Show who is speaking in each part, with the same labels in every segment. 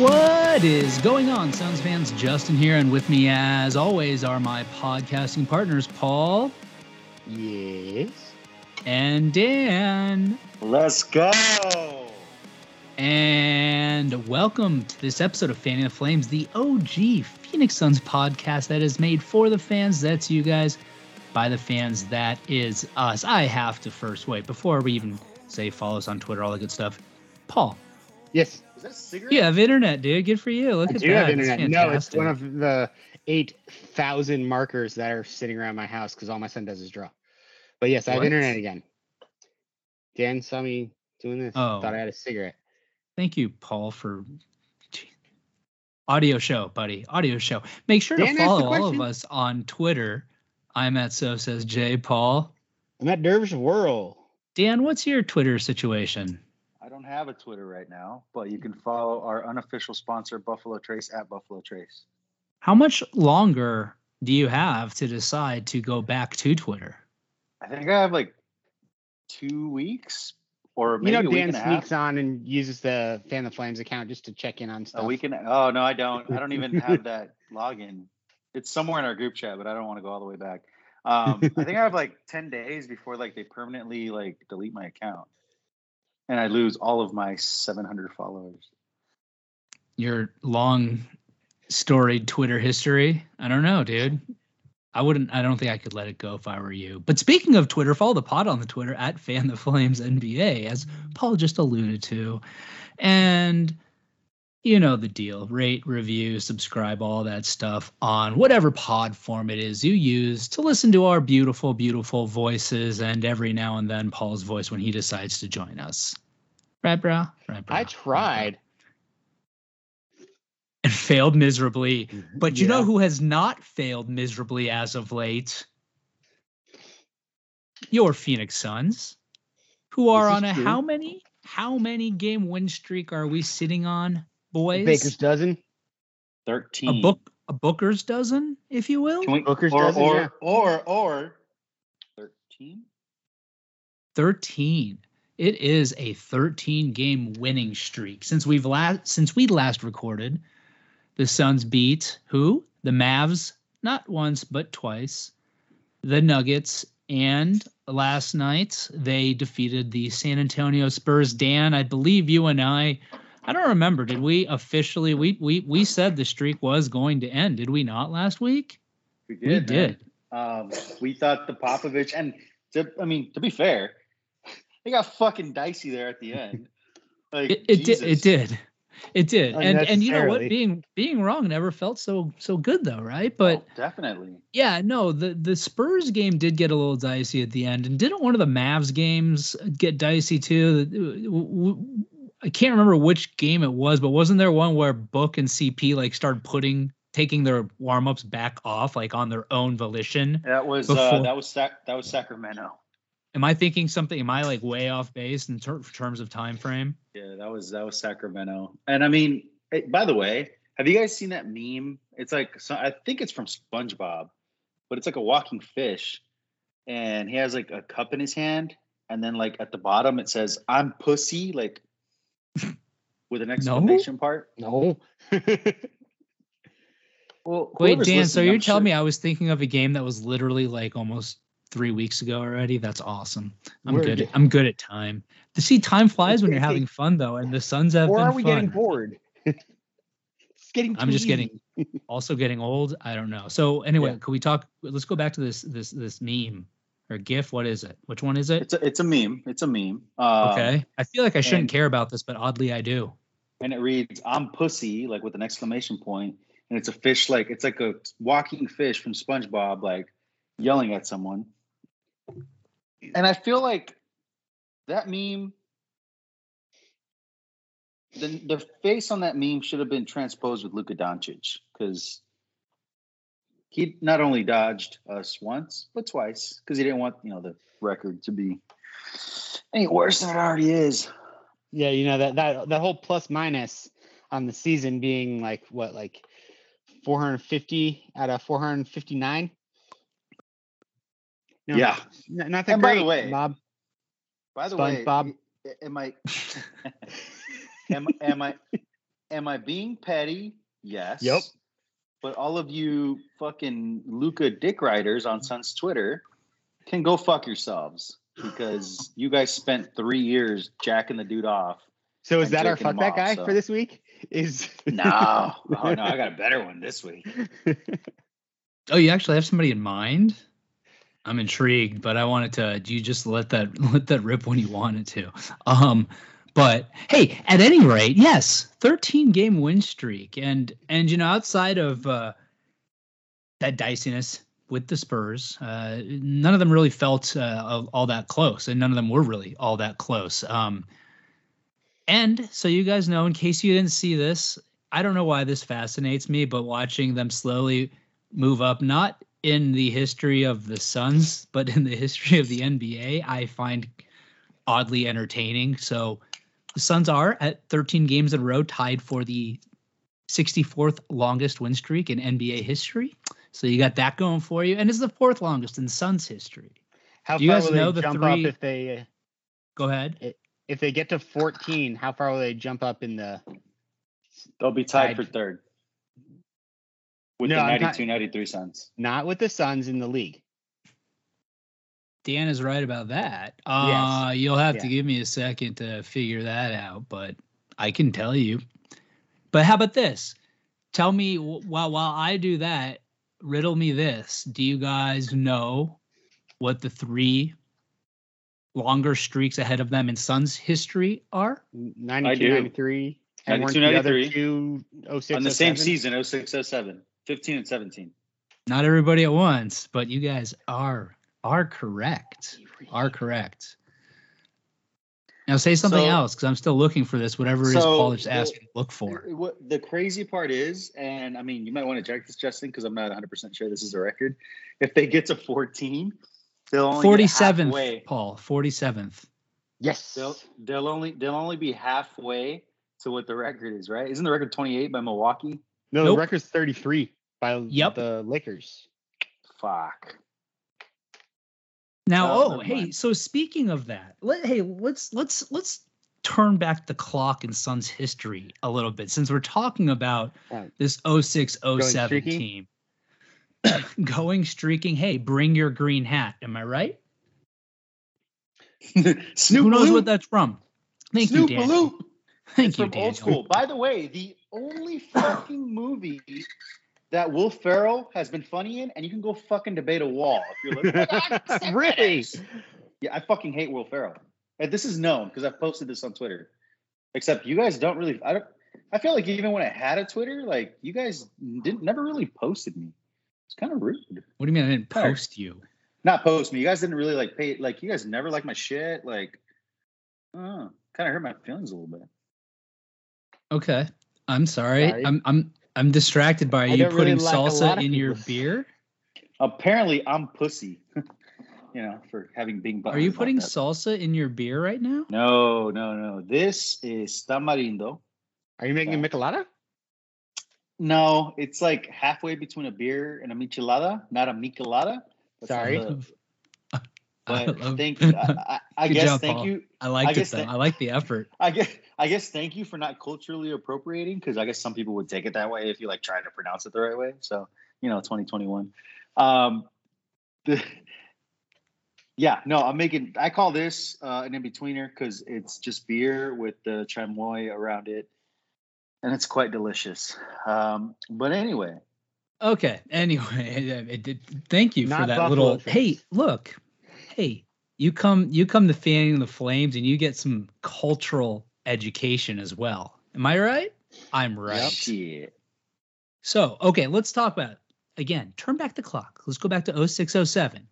Speaker 1: What is going on, Suns fans? Justin here, and with me, as always, are my podcasting partners, Paul
Speaker 2: Yes.
Speaker 1: and Dan.
Speaker 3: Let's go.
Speaker 1: And welcome to this episode of Fanning the Flames, the OG Phoenix Suns podcast that is made for the fans. That's you guys. By the fans, that is us. I have to first wait before we even say follow us on Twitter, all the good stuff. Paul,
Speaker 2: Yes.
Speaker 3: Is that a cigarette?
Speaker 1: you have internet, dude. Good for you. Look
Speaker 2: I
Speaker 1: at
Speaker 2: do
Speaker 1: that.
Speaker 2: have
Speaker 1: It's.
Speaker 2: No, it's one of the 8,000 markers that are sitting around my house because all my son does is draw. But yes, I have
Speaker 1: What?
Speaker 2: internet again. Dan saw me doing this.
Speaker 1: Oh.
Speaker 2: Thought I had a cigarette.
Speaker 1: Thank you, Paul, for audio show, buddy. Audio show. Make sure
Speaker 2: Dan
Speaker 1: to follow all of us on Twitter. I'm at so says Jay Paul.
Speaker 2: I'm at Dervish Whirl.
Speaker 1: Dan, what's your Twitter situation?
Speaker 3: I don't have a Twitter right now, but you can follow our unofficial sponsor, Buffalo Trace, at Buffalo Trace.
Speaker 1: How much longer do you have to decide to go back to Twitter?
Speaker 3: I think I have like two weeks or maybe
Speaker 2: You know,
Speaker 3: a week
Speaker 2: Dan
Speaker 3: and a half.
Speaker 2: sneaks on and uses the Fan the Flames account just to check in on stuff.
Speaker 3: A week and oh no, I don't. I don't even have that login. It's somewhere in our group chat, but I don't want to go all the way back. Um, I think I have like ten days before like they permanently like delete my account, and I lose all of my seven hundred followers.
Speaker 1: Your long storied Twitter history? I don't know, dude. I wouldn't I don't think I could let it go if I were you. But speaking of Twitter, follow the pod on the Twitter at fan the flames NBA, as Paul just alluded to. And you know the deal. Rate, review, subscribe, all that stuff on whatever pod form it is you use to listen to our beautiful, beautiful voices and every now and then Paul's voice when he decides to join us. Right, bro? Right, bro?
Speaker 2: I tried.
Speaker 1: and failed miserably. Mm-hmm. But you know who has not failed miserably as of late? Your Phoenix Suns, who are on a
Speaker 2: true.
Speaker 1: how many how many game win streak are we sitting on, boys?
Speaker 2: Baker's dozen.
Speaker 3: Thirteen.
Speaker 1: a book a Booker's dozen, if you will.
Speaker 3: Can we,
Speaker 2: Booker's
Speaker 3: or,
Speaker 2: dozen,
Speaker 3: or,
Speaker 2: yeah.
Speaker 3: or or thirteen.
Speaker 1: 13. It is a 13 game winning streak. Since we've last since we last recorded, the Suns beat who? The Mavs, not once but twice. The Nuggets and last night they defeated the San Antonio Spurs. Dan, I believe you and I I don't remember. Did we officially we we we said the streak was going to end, did we not last week?
Speaker 3: We did.
Speaker 1: We
Speaker 3: did. Um, we thought the Popovich and to, I mean to be fair, they got fucking dicey there at the end. Like
Speaker 1: it, it did it did it did and and you know what being being wrong never felt so so good though right but
Speaker 3: Oh, definitely.
Speaker 1: yeah no the the spurs game did get a little dicey at the end and didn't one of the mavs games get dicey too w- i can't remember which game it was but wasn't there one where book and cp like started putting taking their warm-ups back off like on their own volition
Speaker 3: That was uh, that was Sac- that was Sacramento.
Speaker 1: am i thinking something am i like way off base in ter- terms of time frame
Speaker 3: Yeah, that was that was Sacramento. And I mean, hey, by the way, have you guys seen that meme? It's like so I think it's from SpongeBob, but it's like a walking fish, and he has like a cup in his hand, and then like at the bottom it says "I'm pussy," like with an exclamation part.
Speaker 2: No.
Speaker 3: Well,
Speaker 1: Wait, Dan, so you're
Speaker 3: I'm
Speaker 1: telling
Speaker 3: sure-
Speaker 1: me I was thinking of a game that was literally like almost three weeks ago already? That's awesome. I'm
Speaker 2: Word.
Speaker 1: good. At, I'm good at time. To see time flies when you're having fun though, and the Suns have
Speaker 2: or
Speaker 1: been
Speaker 2: are we
Speaker 1: fun.
Speaker 2: getting bored? It's getting.
Speaker 1: I'm
Speaker 2: too
Speaker 1: just getting- also getting old. I don't know. So anyway,
Speaker 2: Yeah.
Speaker 1: can we talk? Let's go back to this this this meme or GIF. What is it? Which one is it?
Speaker 3: It's a it's a meme. It's a meme. Um,
Speaker 1: okay. I feel like I shouldn't
Speaker 3: and-
Speaker 1: care about this, but oddly I do.
Speaker 3: and it reads "I'm pussy" like with an exclamation point, and it's a fish like it's like a walking fish from SpongeBob like yelling at someone. And I feel like that meme, the the face on that meme should have been transposed with Luka Doncic because he not only dodged us once but twice because he didn't want you know the record to be any worse than it already is.
Speaker 2: Yeah, you know that that that whole plus minus on the season being like what like 450 out of 459. No,
Speaker 3: Yeah.
Speaker 2: n- not that
Speaker 3: And by the way,
Speaker 2: Bob.
Speaker 3: By the way, Bob, am I am, am I am I being petty? Yes.
Speaker 2: Yep.
Speaker 3: But all of you fucking Luka dick riders on Sun's Twitter can go fuck yourselves because you guys spent three years jacking the dude off.
Speaker 2: So is that our fuck that
Speaker 3: off,
Speaker 2: guy
Speaker 3: so-
Speaker 2: for this week? Is
Speaker 3: No, oh no, I got a better one this week.
Speaker 1: Oh, you actually have somebody in mind? I'm intrigued, but I wanted to. Do you just let that let that rip when you wanted to. Um, but hey, at any rate, yes, 13 game win streak, and and you know outside of uh, that diciness with the Spurs, uh, none of them really felt uh, all- that close, and none of them were really all that close. Um, and so you guys know, in case you didn't see this, I don't know why this fascinates me, but watching them slowly move up, not in the history of the Suns, but in the history of the NBA, I find oddly entertaining. So the Suns are at 13 games in a row, tied for the 64th longest win streak in NBA history. So you got that going for you, and it's the fourth longest in Suns history.
Speaker 2: how
Speaker 1: Do you
Speaker 2: far
Speaker 1: guys
Speaker 2: will
Speaker 1: know
Speaker 2: they
Speaker 1: the
Speaker 2: jump
Speaker 1: three-
Speaker 2: up if they uh,
Speaker 1: Go ahead.
Speaker 2: if they get to 14? How far will they jump up in the?
Speaker 3: They'll be tied
Speaker 2: Tied.
Speaker 3: for third with
Speaker 2: No,
Speaker 3: the 92,
Speaker 2: not-
Speaker 3: 93 Suns.
Speaker 2: Not with the Suns in the league.
Speaker 1: Dan is right about that. Uh, you'll have to give me a second to figure that out, but I can tell you. But how about this? Tell me while while I do that, riddle me this. Do you guys know what the three longer streaks ahead of them in Suns history are?
Speaker 2: 92,
Speaker 3: do.
Speaker 2: 93. And weren't
Speaker 3: 92,
Speaker 2: the other
Speaker 3: 93.
Speaker 2: two 06,
Speaker 3: On the same season, 06, 07, 15 and 17.
Speaker 1: Not everybody at once, but you guys are are correct. Are correct. Now say something
Speaker 3: So-
Speaker 1: else because I'm still looking for this. Whatever it is
Speaker 3: So,
Speaker 1: Paul just asked
Speaker 3: the-
Speaker 1: me to look for.
Speaker 3: What the crazy part is, and I mean, you might want to check this, Justin, because I'm not 100 percent sure this is a record. If they get to 14, they'll only
Speaker 1: Forty
Speaker 3: get.
Speaker 1: Paul. Forty seventh.
Speaker 2: Yes.
Speaker 3: They'll they'll only they'll only be halfway to what the record is, right? Isn't the record 28 by Milwaukee?
Speaker 2: no,
Speaker 1: Nope.
Speaker 2: the record's 33 by
Speaker 1: Yep.
Speaker 2: the Lakers.
Speaker 3: Fuck.
Speaker 1: Now,
Speaker 3: Oh,
Speaker 1: oh, hey. So speaking of that, let, hey, let's let's let's turn back the clock in Suns history a little bit since we're talking about
Speaker 2: Right.
Speaker 1: this 06 07 team going streaking. Hey, bring your green hat. Am I right?
Speaker 3: Snoop
Speaker 1: Who knows what that's from? Thank
Speaker 3: Snoop
Speaker 1: you, Daniel.
Speaker 3: Loop.
Speaker 1: Thank
Speaker 3: It's
Speaker 1: you,
Speaker 3: from
Speaker 1: Daniel.
Speaker 3: old school. By the way, the only fucking movie that Will Ferrell has been funny in, and you can go fucking debate a wall if you're like, "What the
Speaker 2: really?
Speaker 3: Yeah, I fucking hate Will Ferrell. And this is known because I've posted this on Twitter. Except you guys don't really. I don't. I feel like even when I had a Twitter, like you guys didn't never really posted me. It's kind of rude.
Speaker 1: What do you mean I didn't
Speaker 3: Sorry.
Speaker 1: post you?
Speaker 3: Not post me. You guys didn't really like pay. Like you guys never like my shit. Like, oh, kind of hurt my feelings a little bit.
Speaker 1: Okay. I'm sorry.
Speaker 2: Sorry.
Speaker 1: I'm I'm I'm distracted by
Speaker 2: I
Speaker 1: you
Speaker 2: don't really
Speaker 1: putting
Speaker 2: like
Speaker 1: salsa in your beer.
Speaker 3: Apparently, I'm pussy. you know, for having being.
Speaker 1: Are you putting
Speaker 3: that.
Speaker 1: salsa in your beer right now?
Speaker 3: No, no, no. This is tamarindo.
Speaker 2: Are you making a Michelada?
Speaker 3: No, it's like halfway between a beer and a michelada, not a michelada. That's
Speaker 2: Sorry.
Speaker 3: not the-
Speaker 1: I
Speaker 3: But
Speaker 1: love-
Speaker 3: thank you. I, I, I guess
Speaker 1: job,
Speaker 3: thank
Speaker 1: Paul.
Speaker 3: you.
Speaker 1: I liked it though.
Speaker 3: that-
Speaker 1: I like the effort.
Speaker 3: I guess I guess thank you for not culturally appropriating because I guess some people would take it that way if you like tried to pronounce it the right way. So you know, 2021. Um, the, yeah, no, I'm making. I call this uh, an in betweener because it's just beer with the chamoy around it. and it's quite delicious. Um, but anyway,
Speaker 1: Okay. Anyway, it did, thank you for that little.
Speaker 2: Trace.
Speaker 1: Hey, look. Hey, you come you come to fanning the flames, and you get some cultural education as well. Am I right? I'm right.
Speaker 3: shit.
Speaker 1: So, okay, let's talk about again. Turn back the clock. Let's go back to 0607.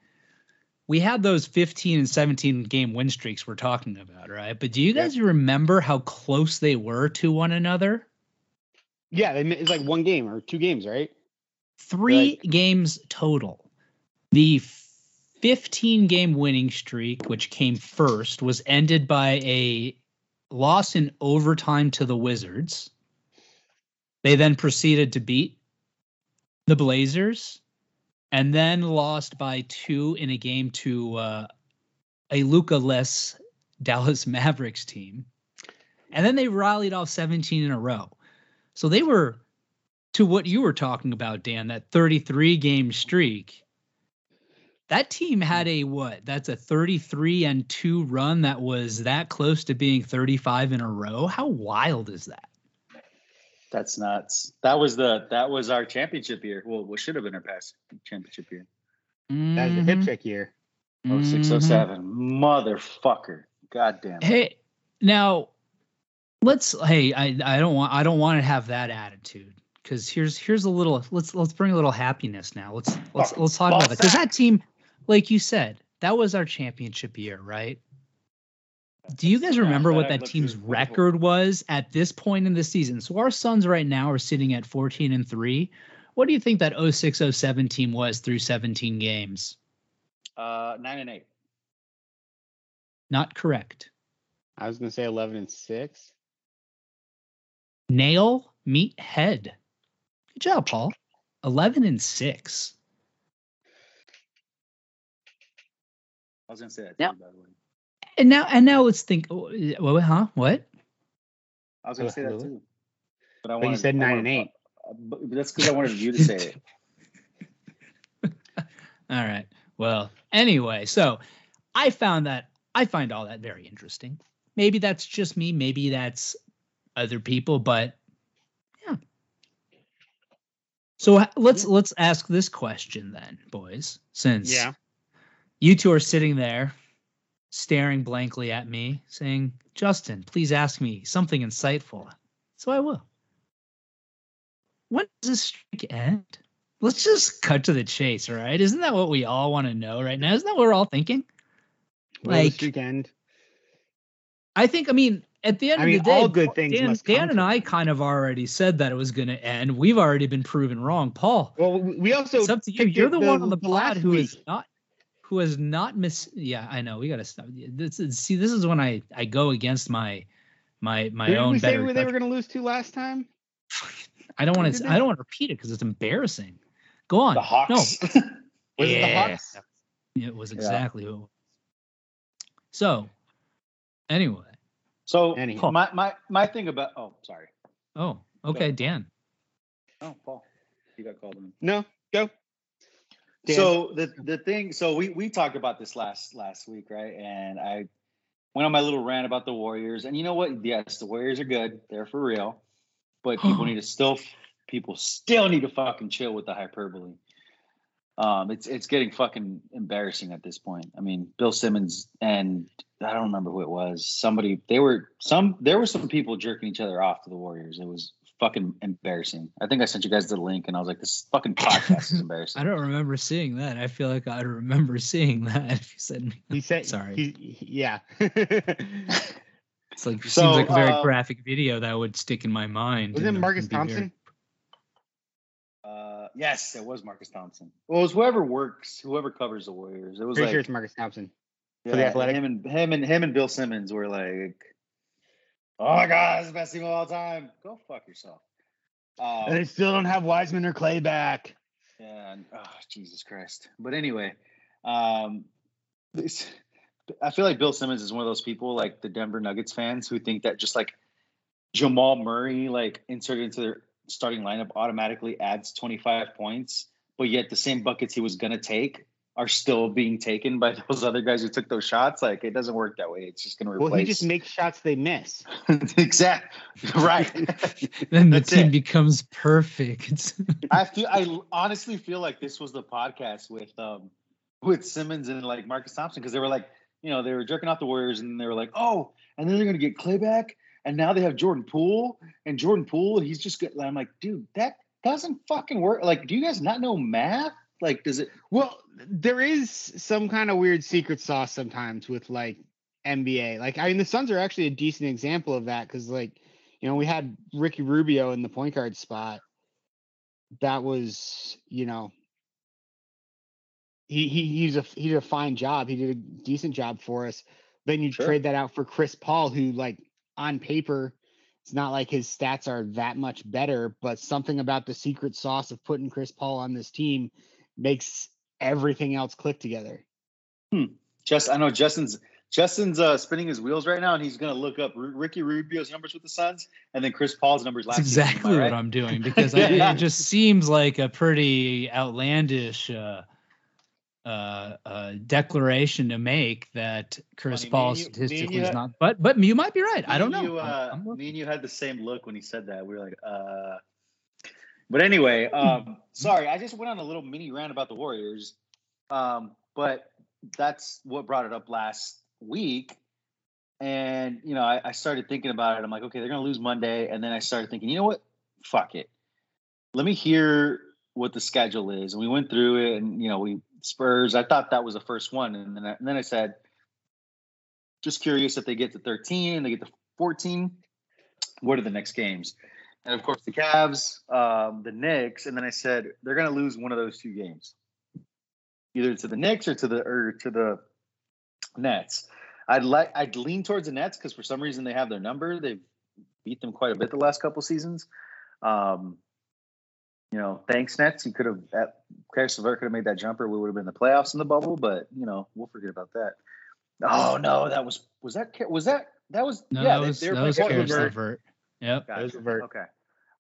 Speaker 1: We had those 15 and 17 game win streaks we're talking about, right? But do you
Speaker 2: Yeah.
Speaker 1: guys remember how close they were to one another?
Speaker 2: Yeah, it's like one game or two games, right?
Speaker 1: Three
Speaker 2: Like-
Speaker 1: games total. The 15 game winning streak, which came first, was ended by a loss in overtime to the Wizards. They then proceeded to beat the Blazers and then lost by two in a game to uh, a Luka less Dallas Mavericks team. And then they rallied off 17 in a row. So they were to what you were talking about, Dan, that 33 game streak. That team had a mm-hmm. what? That's a 33 and 2 run that was that close to being 35 in a row. How wild is that?
Speaker 3: That's nuts. That was the that was our championship year. Well, what should have been our past championship year.
Speaker 2: That's the hip
Speaker 1: mm-hmm.
Speaker 2: check year.
Speaker 3: Oh six oh mm-hmm. seven. Motherfucker. God damn. it.
Speaker 1: Hey, now let's hey, I I don't want I don't want to have that attitude cuz here's here's a little let's let's bring a little happiness now. Let's let's let's talk about
Speaker 3: ball
Speaker 1: that cuz that team like you said, that was our championship year, right? Do you guys
Speaker 3: Yeah,
Speaker 1: remember what
Speaker 3: that
Speaker 1: that team's
Speaker 3: beautiful.
Speaker 1: record was at this point in the season? So our Suns right now are sitting at 14 and 3. What do you think that 0607 team was through 17 games?
Speaker 3: Uh nine and eight.
Speaker 1: Not correct.
Speaker 2: I was gonna say eleven and six.
Speaker 1: Nail, meet head. Good job, Paul. 11 and 6.
Speaker 3: I was gonna say that
Speaker 1: Yeah.
Speaker 3: too, by the way.
Speaker 1: And now and now let's think oh, well, huh? What?
Speaker 3: I was gonna say that too. But I wanted,
Speaker 2: But you said nine
Speaker 3: wanted-
Speaker 2: and eight.
Speaker 3: uh, But but that's because I wanted you to say it.
Speaker 1: All right. Well, anyway, so I found that I find all that very interesting. Maybe that's just me, maybe that's other people, but yeah. So let's let's ask this question then, boys. Since
Speaker 2: Yeah.
Speaker 1: You two are sitting there staring blankly at me, saying, Justin, please ask me something insightful. So I will. When does this streak end? Let's just cut to the chase, right? Isn't that what we all want to know right now? Isn't that what we're all thinking?
Speaker 2: The
Speaker 1: Like-
Speaker 2: streak end?
Speaker 1: I think, I mean, at the end
Speaker 2: I
Speaker 1: of the day,
Speaker 2: all good things
Speaker 1: Dan,
Speaker 2: must
Speaker 1: Dan and I kind of already said that it was going to end. We've already been proven wrong. Paul,
Speaker 2: Well, we also
Speaker 1: it's up to you. You're
Speaker 2: it
Speaker 1: the, one on the, pod
Speaker 2: last
Speaker 1: who is
Speaker 2: week.
Speaker 1: not who has not missed. Yeah, I know. We got to stop. This is, see, this is when I I go against my my my
Speaker 2: Who did
Speaker 1: own
Speaker 2: we say
Speaker 1: better.
Speaker 2: they were going to lose two last time?
Speaker 1: I don't want to. I don't want to repeat it because it's embarrassing. Go on.
Speaker 3: The Hawks.
Speaker 1: No,
Speaker 2: Was it the Hawks?
Speaker 1: it was exactly who. was. So, anyway.
Speaker 3: So
Speaker 2: Anyhow.
Speaker 3: my my my thing about oh sorry.
Speaker 1: Oh, okay,
Speaker 3: Go.
Speaker 1: Dan.
Speaker 3: Oh Paul. You got called in.
Speaker 2: No, go. Dan.
Speaker 3: So the the thing, so we we talked about this last last week, right? And I went on my little rant about the Warriors, and you know what? Yes, the Warriors are good; they're for real. But people need to still, people still need to fucking chill with the hyperbole. Um, it's it's getting fucking embarrassing at this point. I mean, Bill Simmons and I don't remember who it was. Somebody they were some there were some people jerking each other off to the Warriors. It was fucking embarrassing. I think I sent you guys the link, and I was like, this fucking podcast is embarrassing.
Speaker 1: I don't remember seeing that. I feel like I remember seeing that. If you said,
Speaker 2: he said,
Speaker 1: Sorry.
Speaker 2: He, he- yeah.
Speaker 1: it's like
Speaker 3: So,
Speaker 1: seems like a very
Speaker 3: uh,
Speaker 1: graphic video that would stick in my mind.
Speaker 2: Was it
Speaker 1: and it
Speaker 2: Marcus
Speaker 1: would be very-
Speaker 2: Thompson?
Speaker 3: Uh, yes, it was Marcus Thompson. Well, it was whoever works, whoever covers the Warriors. It was
Speaker 2: Pretty
Speaker 3: like
Speaker 2: sure it's Marcus Thompson.
Speaker 3: yeah,
Speaker 2: for the Athletic?
Speaker 3: him and him and him and Bill Simmons were like, "Oh my God, it's the best team of all time." Go fuck yourself.
Speaker 2: And
Speaker 3: Um,
Speaker 2: they still don't have Wiseman or Clay back.
Speaker 3: yeah, and, oh, Jesus Christ. But anyway, um, this, I feel like Bill Simmons is one of those people, like the Denver Nuggets fans, who think that just like Jamal Murray, like inserted into their starting lineup, automatically adds 25 points, but yet the same buckets he was gonna take are still being taken by those other guys who took those shots. Like it doesn't work that way. It's just going to replace.
Speaker 2: Well, he just makes shots they miss.
Speaker 3: exactly right.
Speaker 1: then the
Speaker 3: That's
Speaker 1: team
Speaker 3: it.
Speaker 1: becomes perfect.
Speaker 3: I feel. I honestly feel like this was the podcast with um with Simmons and like Marcus Thompson because they were like, you know, they were jerking off the Warriors and they were like, oh, and then they're gonna get Clay back, and now they have Jordan Poole and Jordan Poole, and he's just good. I'm like, dude, that doesn't fucking work. Like, do you guys not know math? Like, does it?
Speaker 2: Well, there is some kind of weird secret sauce sometimes with like NBA. Like, I mean, the Suns are actually a decent example of that because, like, you know, we had Ricky Rubio in the point guard spot. That was, you know, he he he's a he did a fine job. He did a decent job for us. Then you
Speaker 3: Sure.
Speaker 2: trade that out for Chris Paul, who like on paper, it's not like his stats are that much better, but something about the secret sauce of putting Chris Paul on this team makes everything else click together.
Speaker 3: Just I know Justin's Justin's uh, spinning his wheels right now, and he's gonna look up R- Ricky Rubio's numbers with the Suns, and then Chris Paul's numbers last.
Speaker 1: That's
Speaker 3: season. Am
Speaker 1: exactly what
Speaker 3: right?
Speaker 1: I'm doing because I, it just seems like a pretty outlandish uh, uh, uh, declaration to make that Chris
Speaker 3: Funny,
Speaker 1: Paul
Speaker 3: you-
Speaker 1: statistically
Speaker 3: you
Speaker 1: is not. But but you might be right. I don't know.
Speaker 3: You,
Speaker 1: I'm-
Speaker 3: uh,
Speaker 1: I'm
Speaker 3: me and you had the same look when he said that. We were like, uh. But anyway, um, sorry, I just went on a little mini rant about the Warriors, um, but that's what brought it up last week. And you know, I, I started thinking about it. I'm like, okay, they're gonna lose Monday, and then I started thinking, you know what? Fuck it. Let me hear what the schedule is. And we went through it, and you know, we Spurs. I thought that was the first one, and then I, and then I said, just curious if they get to 13, they get to 14. What are the next games? And of course, the Cavs, um, the Knicks, and then I said they're going to lose one of those two games, either to the Knicks or to the or to the Nets. I'd like I'd lean towards the Nets because for some reason they have their number. They've beat them quite a bit the last couple seasons. Um, you know, thanks Nets. You could have at Caris LeVert could have made that jumper. We would have been in the playoffs in the bubble, but you know we'll forget about that. Oh no, that was was that was that that was
Speaker 1: No,
Speaker 3: yeah
Speaker 1: that
Speaker 3: they-
Speaker 1: was
Speaker 3: they were
Speaker 1: that was
Speaker 3: playing
Speaker 1: Caris
Speaker 3: LeVert.
Speaker 1: Levert. Yep.
Speaker 3: Gotcha.
Speaker 2: was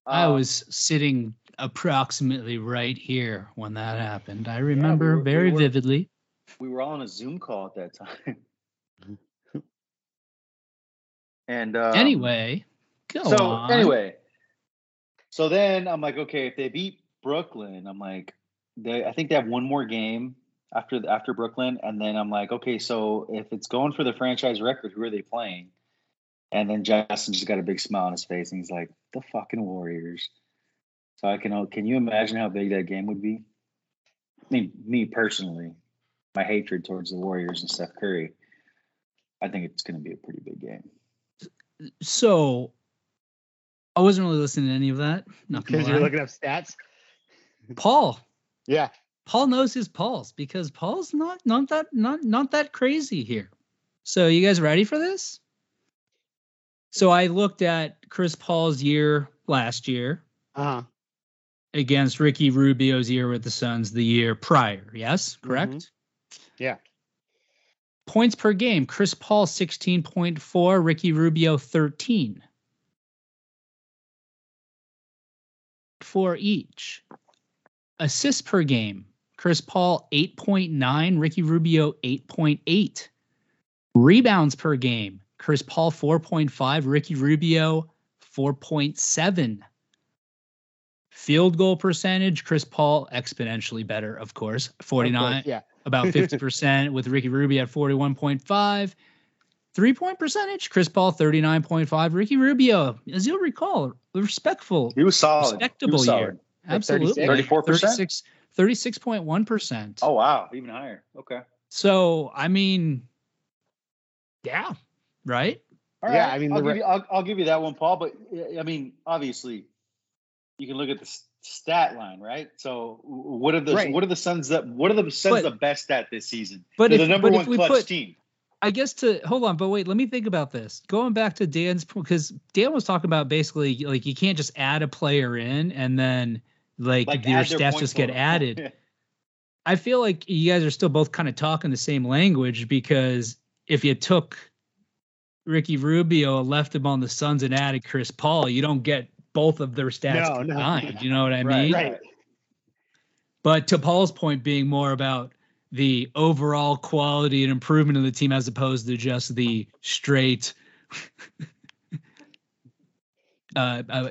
Speaker 3: Okay.
Speaker 1: I
Speaker 3: Um,
Speaker 1: was sitting approximately right here when that happened. I remember
Speaker 3: were- we
Speaker 1: very
Speaker 3: were-
Speaker 1: vividly.
Speaker 3: we were all on a Zoom call at that time. and um,
Speaker 1: anyway, go
Speaker 3: so
Speaker 1: on.
Speaker 3: anyway, so then I'm like, okay, if they beat Brooklyn, I'm like, they I think they have one more game after after Brooklyn, and then I'm like, okay, so if it's going for the franchise record, who are they playing? And then Justin just got a big smile on his face, and he's like, the fucking Warriors. So I can can you imagine how big that game would be? I mean, me personally, my hatred towards the Warriors and Steph Curry, I think it's going to be a pretty big game.
Speaker 1: so I wasn't really listening to any of that. Not
Speaker 2: Because you're looking up stats.
Speaker 1: Paul.
Speaker 2: Yeah.
Speaker 1: Paul knows his Pauls because Paul's not not that not not that crazy here. So you guys ready for this? So I looked at Chris Paul's year last year
Speaker 2: Uh-huh.
Speaker 1: against Ricky Rubio's year with the Suns the year prior. Yes, correct?
Speaker 2: Yeah.
Speaker 1: Points per game, Chris Paul 16.4, Ricky Rubio 13. For each. Assists per game, Chris Paul 8.9, Ricky Rubio 8.8. Rebounds per game, Chris Paul 4.5, Ricky Rubio 4.7. Field goal percentage, Chris Paul exponentially better, of course,
Speaker 2: Of
Speaker 1: 49
Speaker 2: course, Yeah.
Speaker 1: about 50% with Ricky Rubio at 41.5. Three point percentage, Chris Paul 39.5. Ricky Rubio, as you'll recall, respectful,
Speaker 3: He was solid.
Speaker 1: respectable
Speaker 3: he was solid.
Speaker 1: year. Absolutely.
Speaker 3: 34%?
Speaker 1: 36, 36.1%.
Speaker 3: Oh wow, even higher. Okay.
Speaker 1: So, I mean, yeah, right?
Speaker 3: All
Speaker 2: Yeah,
Speaker 3: right.
Speaker 2: I mean,
Speaker 3: I'll
Speaker 2: the
Speaker 3: give,
Speaker 2: re-
Speaker 3: you, I'll, I'll give you that one, Paul. But I mean, obviously, you can look at the stat line, right? So, what are the
Speaker 2: Right.
Speaker 3: what are the Suns that what are the Suns
Speaker 1: But-
Speaker 3: the best at this season?
Speaker 1: But
Speaker 3: They're
Speaker 1: if,
Speaker 3: the number
Speaker 1: but
Speaker 3: one
Speaker 1: if we
Speaker 3: clutch
Speaker 1: put,
Speaker 3: team.
Speaker 1: I guess to hold on, but wait, let me think about this. Going back to Dan's because Dan was talking about basically like you can't just add a player in and then like,
Speaker 3: Like
Speaker 1: your
Speaker 3: their
Speaker 1: stats just get
Speaker 3: total.
Speaker 1: added. I feel like you guys are still both kind of talking the same language because if you took Ricky Rubio, left him on the Suns, and added Chris Paul, you don't get both of their stats
Speaker 2: No, no.
Speaker 1: combined. You know what I
Speaker 3: Right,
Speaker 1: mean?
Speaker 2: Right.
Speaker 1: But to Paul's point, being more about the overall quality and improvement of the team as opposed to just the straight uh, uh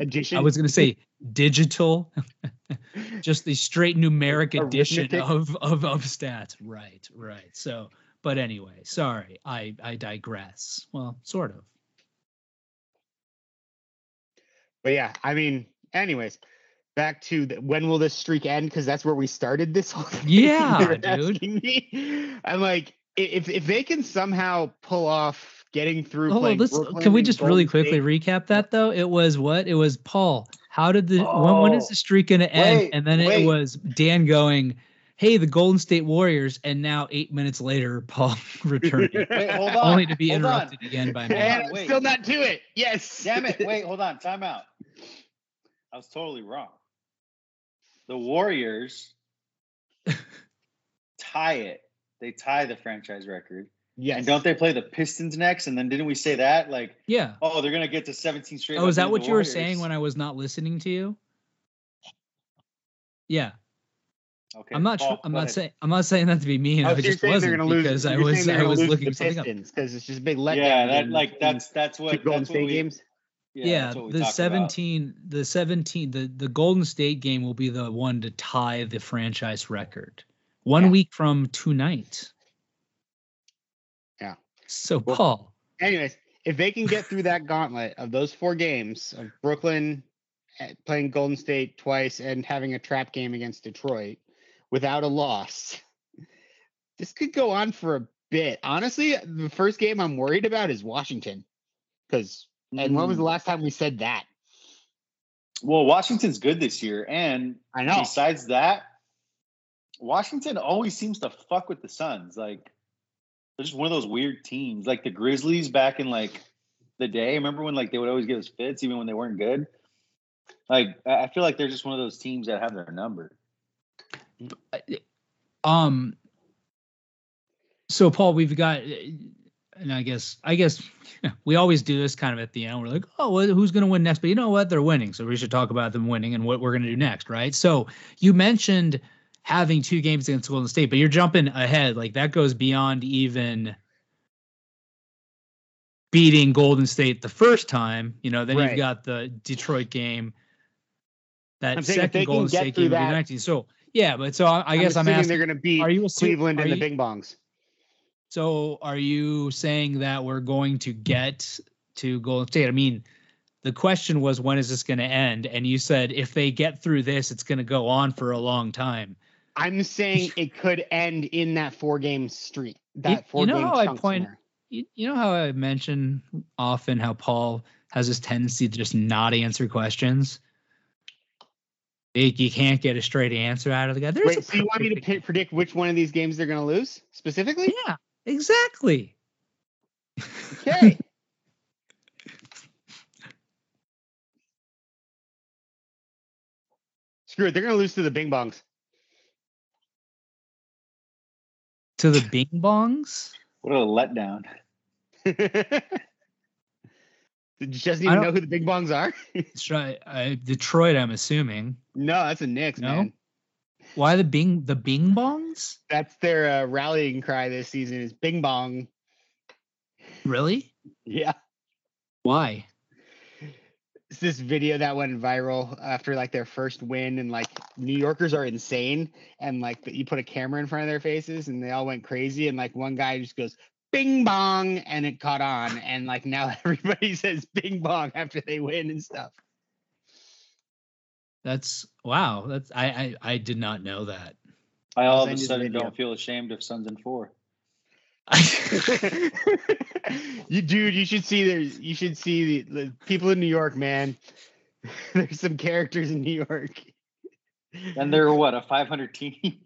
Speaker 2: Addition.
Speaker 1: I was going to say digital, just the straight numeric addition of, of of stats. Right, right. So, but anyway, sorry, I I digress. Well, sort of.
Speaker 2: But yeah, I mean, anyways, back to the, when will this streak end? Because that's where we started this whole thing.
Speaker 1: Yeah, dude.
Speaker 2: me. I'm like, if if they can somehow pull off getting through.
Speaker 1: Oh,
Speaker 2: playing
Speaker 1: this can we just really quickly
Speaker 2: State-
Speaker 1: recap that though? It was what? It was Paul. How did the when, when is
Speaker 3: Oh,
Speaker 1: the streak going to end?
Speaker 3: wait,
Speaker 1: and then it
Speaker 3: wait.
Speaker 1: was Dan going, "Hey, the Golden State Warriors," and now eight minutes later, Paul returning,
Speaker 3: Wait, hold on.
Speaker 1: only to be
Speaker 3: hold on.
Speaker 1: interrupted again by me.
Speaker 3: Hold
Speaker 2: And I'm
Speaker 3: wait.
Speaker 2: still not to it. Yes.
Speaker 3: Damn it. Wait, hold on. Time out. I was totally wrong. The Warriors tie it. They tie the franchise record.
Speaker 2: Yes.
Speaker 3: And don't they play the Pistons next? And then didn't we say that? Like,
Speaker 1: Yeah.
Speaker 3: oh, they're gonna get to 17 straight.
Speaker 1: Oh, is that what you were saying when I was not listening to you? Yeah,
Speaker 3: Okay.
Speaker 1: I'm not.
Speaker 3: Paul,
Speaker 1: I'm not
Speaker 3: ahead.
Speaker 1: saying. I'm not saying that to be mean.
Speaker 2: Oh,
Speaker 1: I
Speaker 2: so
Speaker 1: just wasn't
Speaker 2: lose
Speaker 1: because I was. I was
Speaker 2: lose
Speaker 1: looking
Speaker 2: the
Speaker 1: something up.
Speaker 2: Pistons because it's just a big letdown.
Speaker 3: Yeah, that
Speaker 2: in-
Speaker 3: like that's that's
Speaker 2: two
Speaker 3: what
Speaker 2: Golden
Speaker 3: that's what
Speaker 2: State
Speaker 3: we,
Speaker 2: games.
Speaker 3: Yeah,
Speaker 1: Yeah,
Speaker 3: that's what we
Speaker 1: the
Speaker 3: talked about.
Speaker 1: 17, the 17, the the Golden State game will be the one to tie the franchise record. One
Speaker 2: Yeah.
Speaker 1: week from tonight.
Speaker 2: Yeah.
Speaker 1: So
Speaker 2: Well-
Speaker 1: Paul,
Speaker 2: Anyways, if they can get through that gauntlet of those four games of Brooklyn eh, playing Golden State twice and having a trap game against Detroit without a loss, this could go on for a bit. Honestly, the first game I'm worried about is Washington. Because and when was the
Speaker 3: Mm.
Speaker 2: last time we said that?
Speaker 3: Well, Washington's good this year, and
Speaker 2: I know.
Speaker 3: besides that, Washington always seems to fuck with the Suns. Like they're just one of those weird teams, like the Grizzlies back in like the day. Remember when like they would always give us fits even when they weren't good. Like I feel like they're just one of those teams that have their number.
Speaker 1: Um so Paul, we've got and I guess I guess we always do this kind of at the end. We're like, oh, well, who's going to win next? But you know what? They're winning, so we should talk about them winning and what we're going to do next, right? So you mentioned having two games against Golden State, but you're jumping ahead. Like that goes beyond even beating Golden State the first time. You know, then
Speaker 2: Right.
Speaker 1: you've got the Detroit game. That
Speaker 2: I'm saying if they
Speaker 1: second Golden State game
Speaker 2: that-
Speaker 1: 19. So yeah, but so I, I guess I'm
Speaker 2: assuming
Speaker 1: asking.
Speaker 2: they're going to beat
Speaker 1: Are you assu-
Speaker 2: Cleveland and the
Speaker 1: you-
Speaker 2: Bing Bongs.
Speaker 1: So are you saying that we're going to get to Golden State? I mean, the question was when is this going to end? And you said if they get through this, it's going to go on for a long time.
Speaker 2: I'm saying it could end in that four game streak. That
Speaker 1: you
Speaker 2: four
Speaker 1: know
Speaker 2: game
Speaker 1: how I point- You, you know how I mention often how Paul has this tendency to just not answer questions. Like, You can't get a straight answer out of the guy. There's a
Speaker 2: Wait, so you want me to
Speaker 1: perfect-
Speaker 2: pi- predict which one of these games they're going to lose specifically?
Speaker 1: Yeah, exactly.
Speaker 2: Okay. Screw it. They're going to lose to the Bing Bongs.
Speaker 1: To the Bing Bongs.
Speaker 3: What a letdown.
Speaker 2: Did you just even know who the Bing Bongs are?
Speaker 1: Try- uh, Detroit, I'm assuming.
Speaker 2: no, that's a Knicks,
Speaker 1: No?
Speaker 2: man.
Speaker 1: Why the Bing the Bing Bongs?
Speaker 2: That's their uh, rallying cry this season is Bing Bong.
Speaker 1: Really?
Speaker 2: Yeah.
Speaker 1: Why?
Speaker 2: It's this video that went viral after like their first win and like New Yorkers are insane and like you put a camera in front of their faces and they all went crazy and like one guy just goes bing bong and it caught on and like now everybody says bing bong after they win and stuff.
Speaker 1: That's wow. That's I I, I did not know that.
Speaker 3: I all of a sudden don't feel ashamed of sons and four.
Speaker 2: you dude, you should see there's you should see the, the people in New York, man. There's some characters in New York.
Speaker 3: And they're what a 500 team.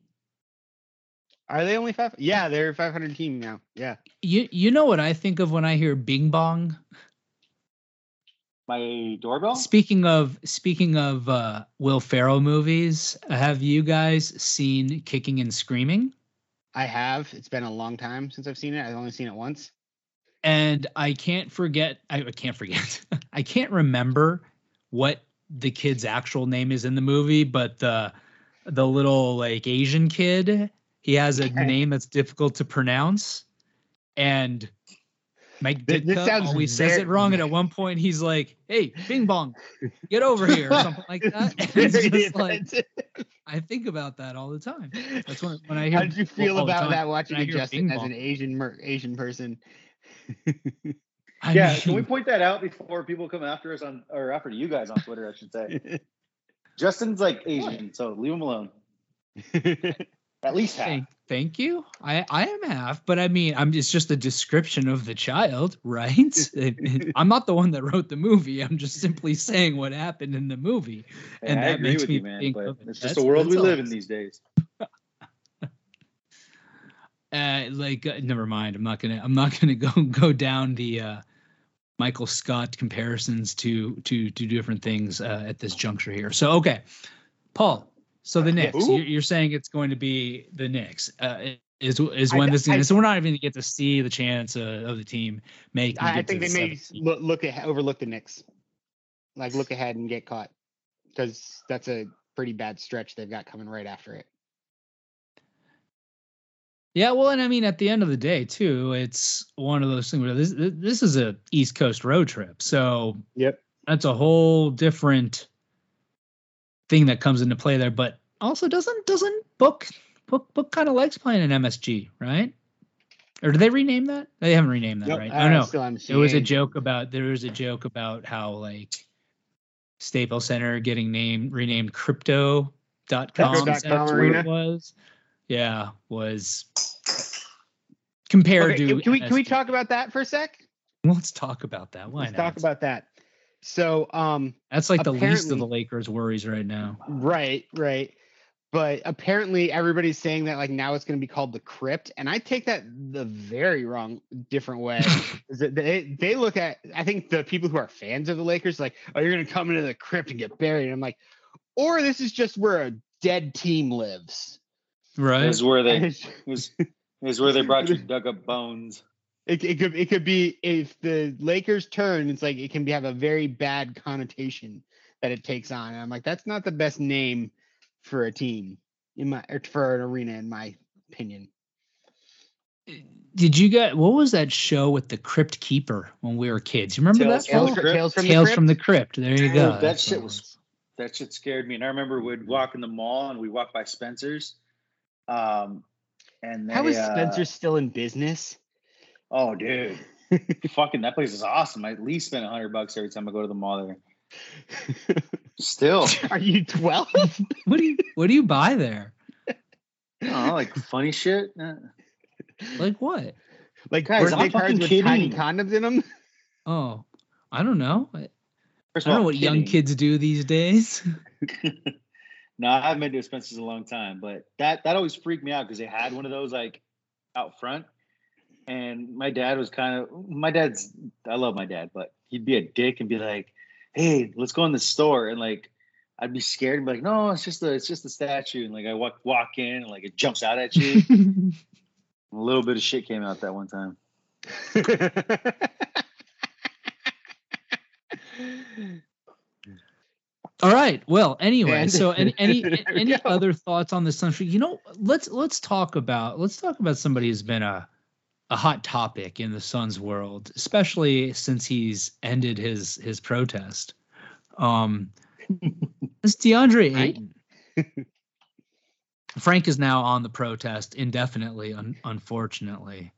Speaker 2: Are they only five? Yeah, they're a 500 team now. Yeah.
Speaker 1: you you know what I think of when I hear Bing Bong?
Speaker 3: My doorbell.
Speaker 1: Speaking of speaking of uh, Will Ferrell movies, have you guys seen Kicking and Screaming?
Speaker 2: I have. It's been a long time since I've seen it. I've only seen it once.
Speaker 1: And I can't forget. I, I can't forget. I can't remember what the kid's actual name is in the movie, but the the little like Asian kid, He has a name that's difficult to pronounce, and Mike
Speaker 2: Th- this
Speaker 1: Ditka
Speaker 2: sounds
Speaker 1: always says it wrong. And at one point, he's like, "Hey, Bing Bong, get over here," or something like that. And it's just like. I think about that all the time. That's when when I hear.
Speaker 2: How did you feel
Speaker 1: all
Speaker 2: about
Speaker 1: time,
Speaker 2: that watching it,
Speaker 1: hear
Speaker 2: Justin, as an Asian mer- Asian person?
Speaker 1: I
Speaker 3: yeah, can we point that out before people come after us on or after you guys on Twitter? I should say. Justin's like Asian, so leave him alone. At least half.
Speaker 1: Thank, thank you. I, I am half, but I mean, I'm it's just a description of the child, right? I'm not the one that wrote the movie. I'm just simply saying what happened in the movie,
Speaker 3: Hey,
Speaker 1: and
Speaker 3: I
Speaker 1: that
Speaker 3: agree
Speaker 1: makes
Speaker 3: with
Speaker 1: me
Speaker 3: you, man.
Speaker 1: think
Speaker 3: But
Speaker 1: of it.
Speaker 3: it's just
Speaker 1: That's-
Speaker 3: the world we live
Speaker 1: I'm
Speaker 3: in these days.
Speaker 1: uh like uh, never mind i'm not gonna i'm not gonna go go down the uh michael scott comparisons to to to different things uh, at this juncture here so okay paul so the Knicks,
Speaker 2: Ooh.
Speaker 1: you're, you're saying it's going to be the Knicks. Uh, is is
Speaker 2: I-
Speaker 1: when this
Speaker 2: I-
Speaker 1: so we're not even gonna get to see the chance uh, of the team making.
Speaker 2: I, I think they
Speaker 1: the
Speaker 2: may look, look ahead, overlook the Knicks, like look ahead and get caught, because that's a pretty bad stretch they've got coming right after it.
Speaker 1: Yeah, well, and I mean, at the end of the day, too, it's one of those things where this this is a East Coast road trip, so
Speaker 2: Yep.
Speaker 1: that's a whole different thing that comes into play there. But also, doesn't doesn't book book book kind of likes playing in MSG, right? Or did they rename that? They haven't renamed that,
Speaker 2: Nope,
Speaker 1: right? I don't know.
Speaker 2: still
Speaker 1: There was a joke about there was a joke about how like Staples Center getting named renamed crypto.com.
Speaker 2: Crypto.com
Speaker 1: That's it was. Yeah, was compared
Speaker 2: Okay,
Speaker 1: to
Speaker 2: can we can we talk about that for a sec?
Speaker 1: Let's talk about that. Why
Speaker 2: Let's
Speaker 1: not?
Speaker 2: talk about that. So, um,
Speaker 1: That's like the least of the Lakers' worries right now.
Speaker 2: right, right. But apparently everybody's saying that like now it's going to be called the crypt, and I take that the very wrong, different way. Is that they they look at I think the people who are fans of the Lakers like, oh, you're going to come into the crypt and get buried. And I'm like, or this is just where a dead team lives.
Speaker 1: Right.
Speaker 3: Is where they is, is where they brought you dug up bones.
Speaker 2: It, it could it could be if the Lakers turn, it's like it can be have a very bad connotation that it takes on. And I'm like, that's not the best name for a team in my or for an arena, in my opinion.
Speaker 1: Did you get what was that show with the Crypt Keeper when we were kids? You remember
Speaker 3: Tales
Speaker 1: that?
Speaker 3: from
Speaker 1: Paul?
Speaker 3: the
Speaker 2: Tales,
Speaker 3: Crypt?
Speaker 2: Tales from
Speaker 1: Tales
Speaker 2: the
Speaker 1: from the
Speaker 2: Crypt.
Speaker 1: Crypt. There you
Speaker 3: Dude,
Speaker 1: go.
Speaker 3: that
Speaker 1: That's
Speaker 3: shit
Speaker 1: it
Speaker 3: was- That shit scared me. And I remember we'd walk in the mall and we walk by Spencer's. Um, and they,
Speaker 2: How is
Speaker 3: uh,
Speaker 2: Spencer still in business?
Speaker 3: Oh, dude, fucking that place is awesome. I at least spend a hundred bucks every time I go to the mall there. Still,
Speaker 2: Are you 12?
Speaker 1: What do you what do you buy there?
Speaker 3: I like funny shit. Uh,
Speaker 1: Like what?
Speaker 2: like
Speaker 3: Guys, I'm
Speaker 2: cards
Speaker 3: fucking
Speaker 2: with tiny condoms in them?
Speaker 1: Oh, I don't know. I,
Speaker 3: First
Speaker 1: I don't know
Speaker 3: all,
Speaker 1: what young kids do these days.
Speaker 3: No, I haven't been to Spencer's in a long time, but that that always freaked me out because they had one of those like out front, and my dad was kind of my dad's. I love my dad, but he'd be a dick and be like, "Hey, let's go in the store," and like I'd be scared and be like, "No, it's just a it's just a statue," and like I walk walk in and like it jumps out at you. a little bit of shit came out that one time.
Speaker 1: All right. Well, anyway, so any any any
Speaker 2: go.
Speaker 1: other thoughts on this country? You know, let's let's talk about let's talk about somebody who's been a a hot topic in the Suns world, especially since he's ended his his protest. Um, it's DeAndre Ayton. Frank is now on the protest indefinitely. Un- unfortunately,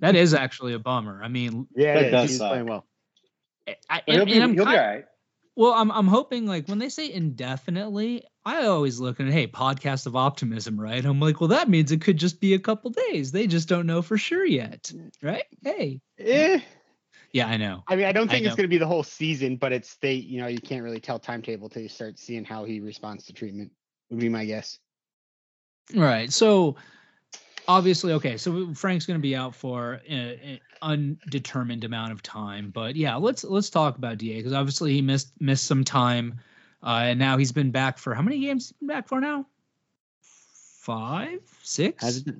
Speaker 1: that is actually a bummer. I mean,
Speaker 2: yeah,
Speaker 3: That
Speaker 2: it is.
Speaker 3: does
Speaker 2: He's
Speaker 3: suck.
Speaker 2: playing well.
Speaker 1: I,
Speaker 3: But he'll be,
Speaker 1: and I'm
Speaker 3: he'll be all right.
Speaker 1: well, I'm I'm hoping like when they say indefinitely, I always look at hey, podcast of optimism, right? I'm like, well, that means it could just be a couple days. They just don't know for sure yet, right? Hey,
Speaker 2: Eh.
Speaker 1: yeah, I know.
Speaker 2: I mean, I don't
Speaker 1: I
Speaker 2: think it's going to be the whole season, but it's they. You know, you can't really tell timetable till you start seeing how he responds to treatment. Would be my guess.
Speaker 1: Right. So obviously, okay. So Frank's going to be out for an undetermined amount of time, but yeah, let's let's talk about Da because obviously he missed missed some time, uh, and now he's been back for how many games? Has he been back for now? Five, six?
Speaker 2: Has it,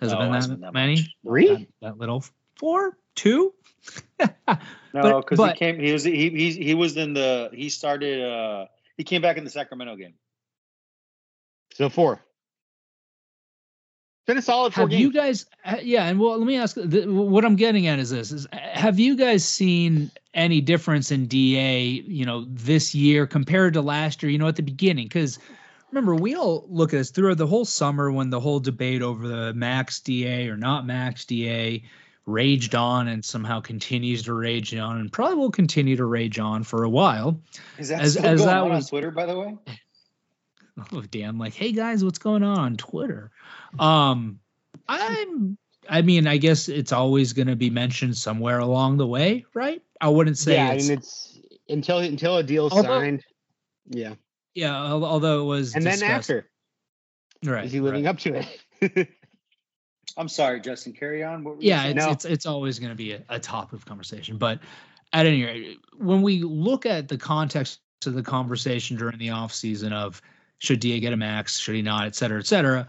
Speaker 1: Has it been that,
Speaker 3: hasn't been that
Speaker 1: many?
Speaker 3: much.
Speaker 2: three?
Speaker 1: That, that little four, two.
Speaker 3: No, because he came. He was he he he was in the. He started. uh He came back in the Sacramento game.
Speaker 2: So four. Been a solid four
Speaker 1: have
Speaker 2: games.
Speaker 1: you guys uh, yeah and well let me ask the, what i'm getting at is this is have you guys seen any difference in da you know this year compared to last year you know at the beginning because remember we all look at this throughout the whole summer when the whole debate over the max da or not max da raged on and somehow continues to rage on and probably will continue to rage on for a while
Speaker 3: Is that
Speaker 1: As-
Speaker 3: still
Speaker 1: as
Speaker 3: going
Speaker 1: that
Speaker 3: on
Speaker 1: was-
Speaker 3: on Twitter, by the way?
Speaker 1: oh damn like hey guys what's going on on twitter um i'm i mean i guess it's always going to be mentioned somewhere along the way right i wouldn't say
Speaker 2: yeah, I
Speaker 1: it's,
Speaker 2: mean it's until until a
Speaker 1: deal
Speaker 2: signed. Yeah,
Speaker 1: yeah although it was
Speaker 2: and then
Speaker 1: discussed-
Speaker 2: after,
Speaker 1: right
Speaker 2: is he living
Speaker 1: right.
Speaker 2: up to it?
Speaker 3: I'm sorry, Justin. Carry on. What were
Speaker 1: yeah
Speaker 3: saying?
Speaker 1: it's,
Speaker 2: No.
Speaker 1: it's it's always going to be a, a topic of conversation but at any rate when we look at the context of the conversation during the off season of should da get a max? Should he not? Et cetera et cetera.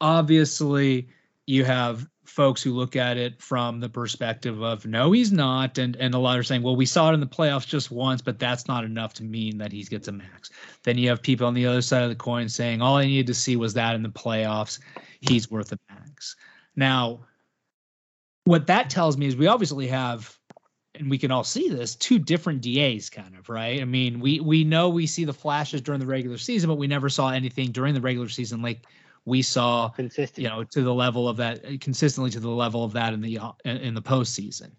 Speaker 1: Obviously you have folks who look at it from the perspective of no he's not. And and a lot are saying well we saw it in the playoffs just once but that's not enough to mean that he gets a max. Then you have people on the other side of the coin saying all i needed to see was that in the playoffs he's worth a max. Now what that tells me is we obviously have and we can all see this two different DAs kind of right I mean we we know we see the flashes during the regular season but we never saw anything during the regular season like we saw
Speaker 2: Consistent.
Speaker 1: you know to the level of that consistently to the level of that in the in the postseason.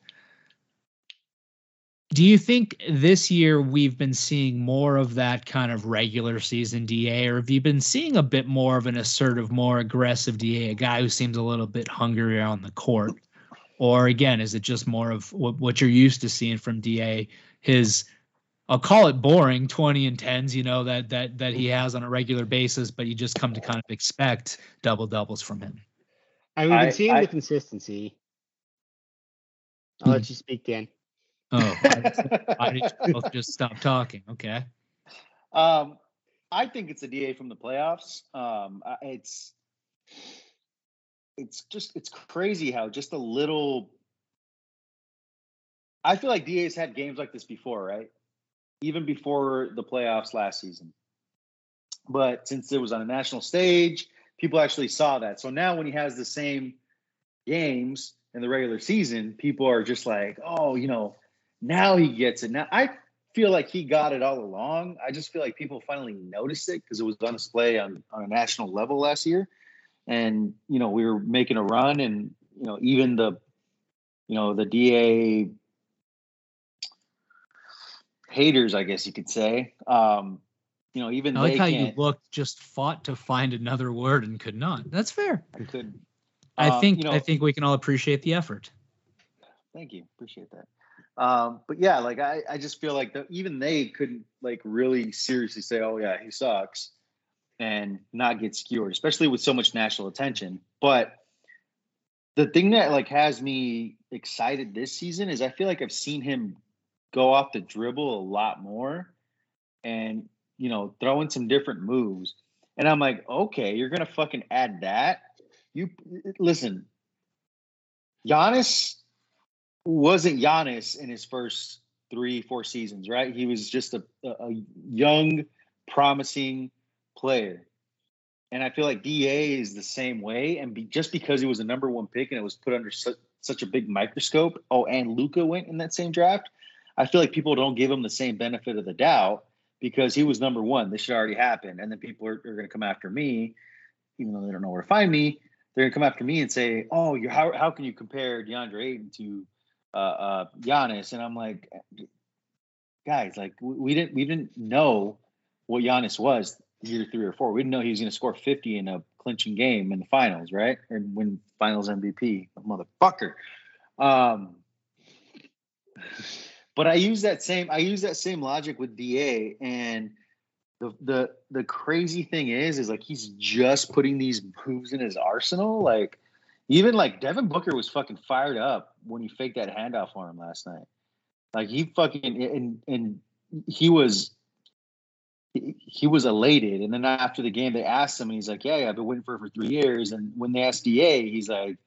Speaker 1: Do you think this year we've been seeing more of that kind of regular season DA, or have you been seeing a bit more of an assertive, more aggressive DA, a guy who seems a little bit hungrier on the court? Or again, is it just more of what, what you're used to seeing from DA? His I'll call it boring 20 and 10s, you know, that that that he has on a regular basis, but you just come to kind of expect double doubles from him.
Speaker 2: I mean, we've been seeing
Speaker 3: I-
Speaker 2: the consistency. I'll let you speak, Dan.
Speaker 1: Oh, why did you both just stop talking? Okay.
Speaker 3: Um, I think it's a DA from the playoffs. Um, it's it's just it's crazy how just a little. I feel like DA's had games like this before, right? Even before the playoffs last season. But since it was on a national stage, people actually saw that. So now when he has the same games in the regular season, people are just like, oh, you know, now he gets it. Now I feel like he got it all along. I just feel like people finally noticed it because it was on display on, on a national level last year. And, you know, we were making a run and, you know, even the, you know, the DA haters, I guess you could say, um, you know, even
Speaker 1: I like
Speaker 3: they
Speaker 1: how you looked, just fought to find another word and could not. That's fair.
Speaker 3: could,
Speaker 1: I
Speaker 3: um,
Speaker 1: think
Speaker 3: you know,
Speaker 1: I think we can all appreciate the effort.
Speaker 3: Thank you. Appreciate that. Um, but yeah, like I, I just feel like the, even they couldn't like really seriously say, "Oh yeah, he sucks," and not get skewered, especially with so much national attention. But the thing that like has me excited this season is I feel like I've seen him go off the dribble a lot more, and you know, throw in some different moves. And I'm like, okay, you're gonna fucking add that. You listen, Giannis wasn't Giannis in his first three, four seasons, right? He was just a, a, a young, promising player. And I feel like DA is the same way. And be, just because he was a number one pick and it was put under su- such a big microscope, oh, and Luka went in that same draft, I feel like people don't give him the same benefit of the doubt because he was number one. This should already happen. And then people are, are going to come after me, even though they don't know where to find me. They're going to come after me and say, oh, you how, how can you compare DeAndre Ayton to uh, uh, Giannis, and I'm like, guys, like we, we didn't we didn't know what Giannis was year three or four. We didn't know he was going to score 50 in a clinching game in the finals, right? And win Finals MVP, motherfucker. Um, but I use that same I use that same logic with Da, and the the the crazy thing is, is like he's just putting these moves in his arsenal, like. Even like Devin Booker was fucking fired up when he faked that handoff for him last night. Like he fucking and and he was he, he was elated. And then after the game, they asked him, and he's like, "Yeah, yeah I've been waiting for it for three years." And when they asked Da, he's like,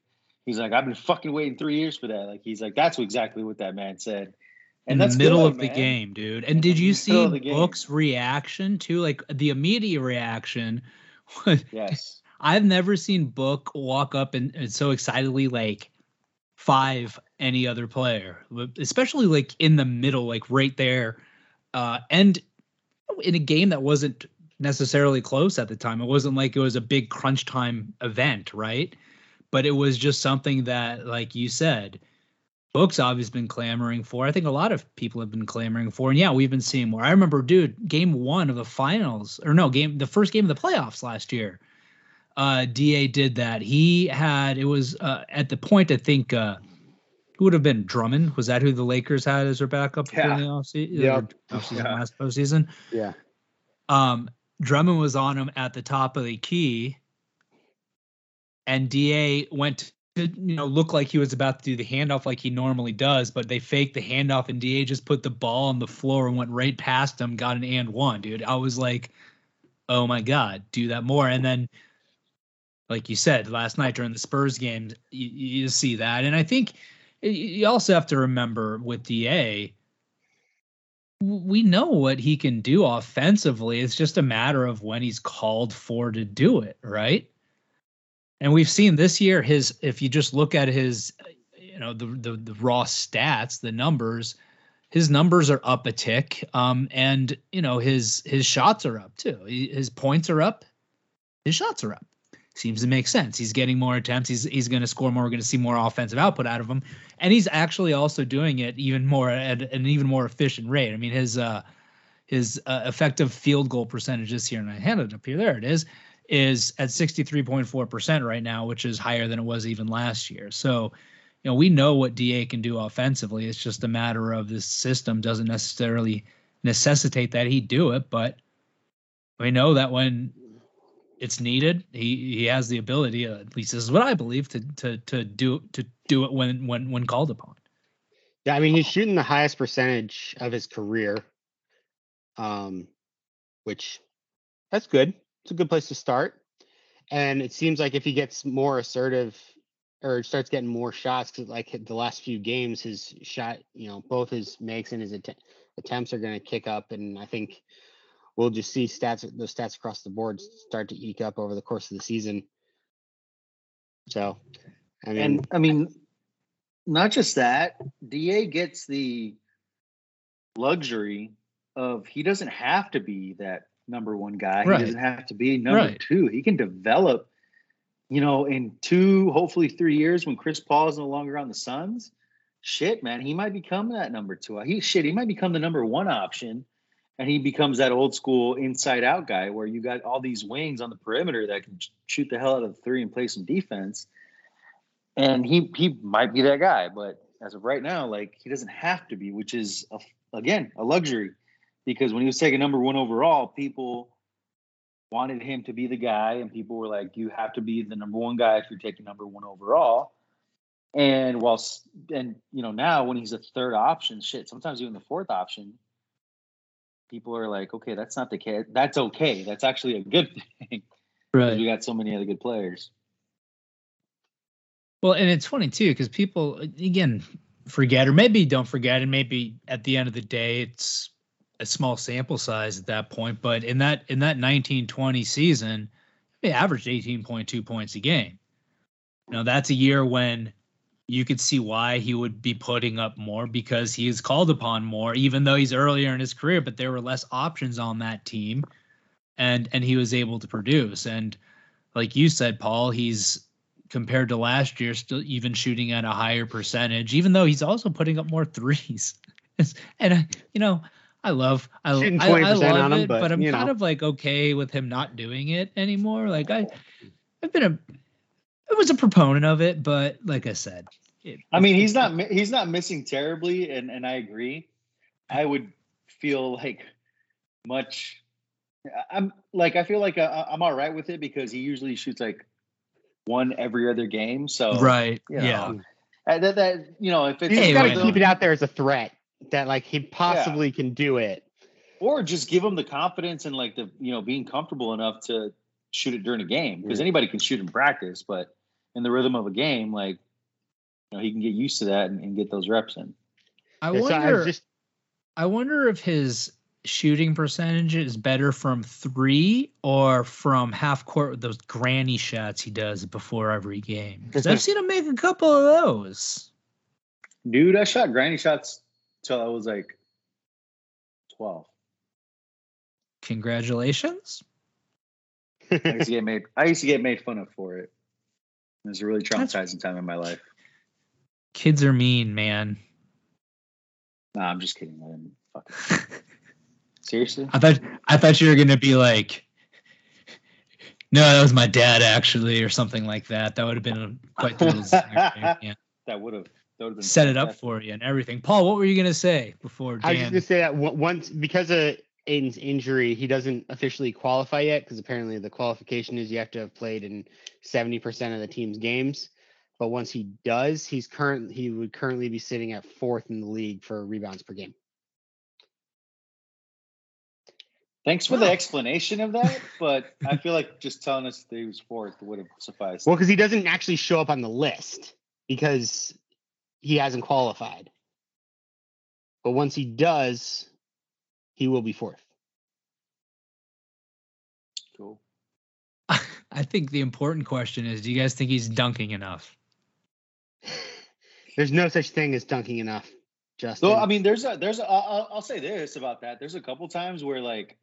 Speaker 3: "He's like, I've been fucking waiting three years for that." Like he's like, "That's exactly what that man said."
Speaker 1: in
Speaker 3: And
Speaker 1: the
Speaker 3: that's
Speaker 1: middle
Speaker 3: good,
Speaker 1: of the game, dude. And did you see
Speaker 3: the.
Speaker 1: Book's reaction to like the immediate reaction? was,
Speaker 3: Yes.
Speaker 1: I've never seen Book walk up and, and so excitedly like five any other player, especially like in the middle, like right there, uh, and in a game that wasn't necessarily close at the time. It wasn't like it was a big crunch time event, right? But it was just something that, like you said, Book's obviously been clamoring for. I think a lot of people have been clamoring for, and yeah, we've been seeing more. I remember, dude, game one of the finals, or no, game the first game of the playoffs last year. Uh, Da did that. He had it was uh, at the point I think uh, who would have been Drummond? Was that who the Lakers had as their backup
Speaker 2: yeah.
Speaker 1: in the offseason?
Speaker 2: Yep.
Speaker 1: Offseason,
Speaker 2: Yeah.
Speaker 1: last postseason.
Speaker 2: Yeah.
Speaker 1: Um, Drummond was on him at the top of the key, and Da went to you know look like he was about to do the handoff like he normally does, but they faked the handoff, and Da just put the ball on the floor and went right past him, got an and one, dude. I was like, oh my god, do that more, and then. Like you said last night during the Spurs game, you, you see that, and I think you- also have to remember with Da, we know what he can do offensively. It's just a matter of when he's called for to do it, right? And we've seen this year his if you just look at his you know the the, the raw stats, the numbers, his numbers are up a tick um and you know his his shots are up too. His points are up, his shots are up. Seems to make sense. He's getting more attempts. He's he's going to score more. We're going to see more offensive output out of him, and he's actually also doing it even more at an even more efficient rate. I mean, his uh his uh, effective field goal percentage this year, and I had it up here. There it is, is at sixty three point four percent right now, which is higher than it was even last year. So, you know, we know what Da can do offensively. It's just a matter of this system doesn't necessarily necessitate that he do it, but we know that when it's needed. He he has the ability, uh, at least this is what I believe, to to to do to do it when when when called upon.
Speaker 2: Yeah, I mean he's shooting the highest percentage of his career. Um which that's good. It's a good place to start. And it seems like if he gets more assertive or starts getting more shots cuz like the last few games his shot, you know, both his makes and his att- attempts are going to kick up and I think we'll just see stats those stats across the board start to eke up over the course of the season. So, I mean,
Speaker 3: And I mean, not just that, Da gets the luxury of he doesn't have to be that number one guy.
Speaker 1: Right.
Speaker 3: He doesn't have to be number
Speaker 1: Right.
Speaker 3: two. He can develop, you know, in two, hopefully three years when Chris Paul is no longer on the Suns. Shit, man, he might become that number two. He shit, he might become the number one option. And he becomes that old school inside out guy where you got all these wings on the perimeter that can shoot the hell out of the three and play some defense. And he he might be that guy but as of right now like he doesn't have to be which is a, again a luxury. Because when he was taking number one overall people wanted him to be the guy and people were like you have to be the number one guy if you're taking number one overall. And while s- and you know now when he's a third option shit sometimes even the fourth option people are like okay that's not the case that's okay that's actually a good thing because we got so many other good players
Speaker 1: Well, and it's funny too because people again forget, or maybe don't forget, and maybe at the end of the day, it's a small sample size at that point. But in that in that 1920 season, they averaged 18.2 points a game. Now that's a year when you could see why he would be putting up more because he is called upon more, even though he's earlier in his career, but there were less options on that team, and and he was able to produce. And like you said, Paul, he's compared to last year, still even shooting at a higher percentage, even though he's also putting up more threes. And you know, I love I, I, I love
Speaker 2: him,
Speaker 1: it, but,
Speaker 2: but,
Speaker 1: I'm kind
Speaker 2: know.
Speaker 1: of like okay with him not doing it anymore. Like I, I've been a, I was a proponent of it, but like I said, it,
Speaker 3: I mean, he's not he's not missing terribly, and and I agree. I would feel like much. I'm like I feel like uh, I'm all right with it because he usually shoots like one every other game. So
Speaker 1: right,
Speaker 3: you know,
Speaker 1: yeah.
Speaker 3: uh, that, that you know if it's
Speaker 2: you
Speaker 1: Hey,
Speaker 2: got to keep it out there as a threat that like he possibly can do it.
Speaker 3: or just give him the confidence and like the you know being comfortable enough to shoot it during a game because
Speaker 2: Yeah.
Speaker 3: anybody can shoot in practice, but in the rhythm of a game, like you know he can get used to that and, and get those reps in.
Speaker 1: I
Speaker 2: Yeah, so I
Speaker 1: wonder.
Speaker 2: just
Speaker 1: I wonder if his shooting percentage is better from three or from half court with those granny shots he does before every game? Because I've seen him make a couple of those.
Speaker 3: Dude, I shot granny shots till I was like 12.
Speaker 1: Congratulations.
Speaker 3: I used to get made I used to get made fun of for it. It was a really traumatizing time in my life.
Speaker 1: Kids are mean, man.
Speaker 3: Nah, I'm just kidding. I didn't fucking Seriously?
Speaker 1: I thought I thought you were gonna be like, no, that was my dad actually, or something like that. That would have been quite the yeah.
Speaker 3: That would have that would have been
Speaker 1: set it up for you and everything. Paul, what were you gonna say before Dan?
Speaker 2: I was just gonna say that once because of Aiden's injury, he doesn't officially qualify yet because apparently the qualification is you have to have played in seventy percent of the team's games. But once he does, he's current he would currently be sitting at fourth in the league for rebounds per game.
Speaker 3: Thanks for the explanation of that, but I feel like just telling us that he was fourth would have sufficed.
Speaker 2: Well, because he doesn't actually show up on the list because he hasn't qualified. But once he does, he will be fourth.
Speaker 3: cool.
Speaker 1: I think the important question is: Do you guys think he's dunking enough?
Speaker 2: There's no such thing as dunking enough, Justin.
Speaker 3: So I mean, there's a there's a I'll, I'll- I'll say this about that. There's a couple times where like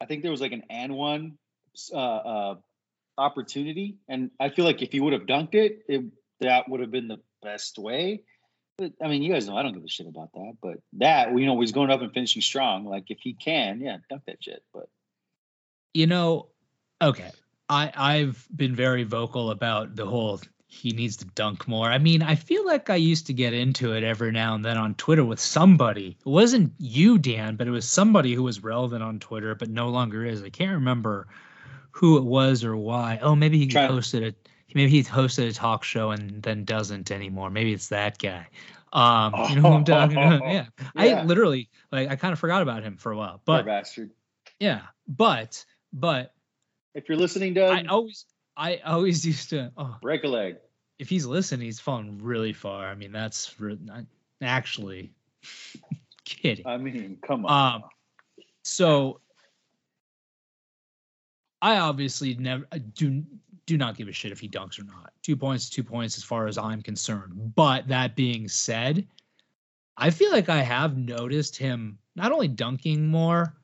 Speaker 3: I think there was like an and one uh, uh, opportunity, and I feel like if he would have dunked it, it that would have been the best way. But I mean, you guys know I don't give a shit about that. But that you know, he's going up and finishing strong. Like if he can, yeah, dunk that shit. But
Speaker 1: You know, okay. I I've been very vocal about the whole he needs to dunk more. I mean, I feel like I used to get into it every now and then on Twitter with somebody. It wasn't you, Dan, but it was somebody who was relevant on Twitter, but no longer is. I can't remember who it was or why. Oh, maybe he
Speaker 3: Try-
Speaker 1: hosted a maybe he hosted a talk show and then doesn't anymore. Maybe it's that guy. Um, you know who I'm talking about? Yeah. I literally like I kind of forgot about him for a while.
Speaker 3: poor
Speaker 1: But
Speaker 3: bastard.
Speaker 1: yeah, but but
Speaker 3: If you're listening, Doug,
Speaker 1: I always I always used to oh
Speaker 3: break a leg.
Speaker 1: if he's listening he's fallen really far. I mean that's re- actually kidding.
Speaker 3: I mean, come on.
Speaker 1: Um so I obviously never do do not give a shit if he dunks or not. Two points, two points as far as I'm concerned. But that being said, I feel like I have noticed him not only dunking more,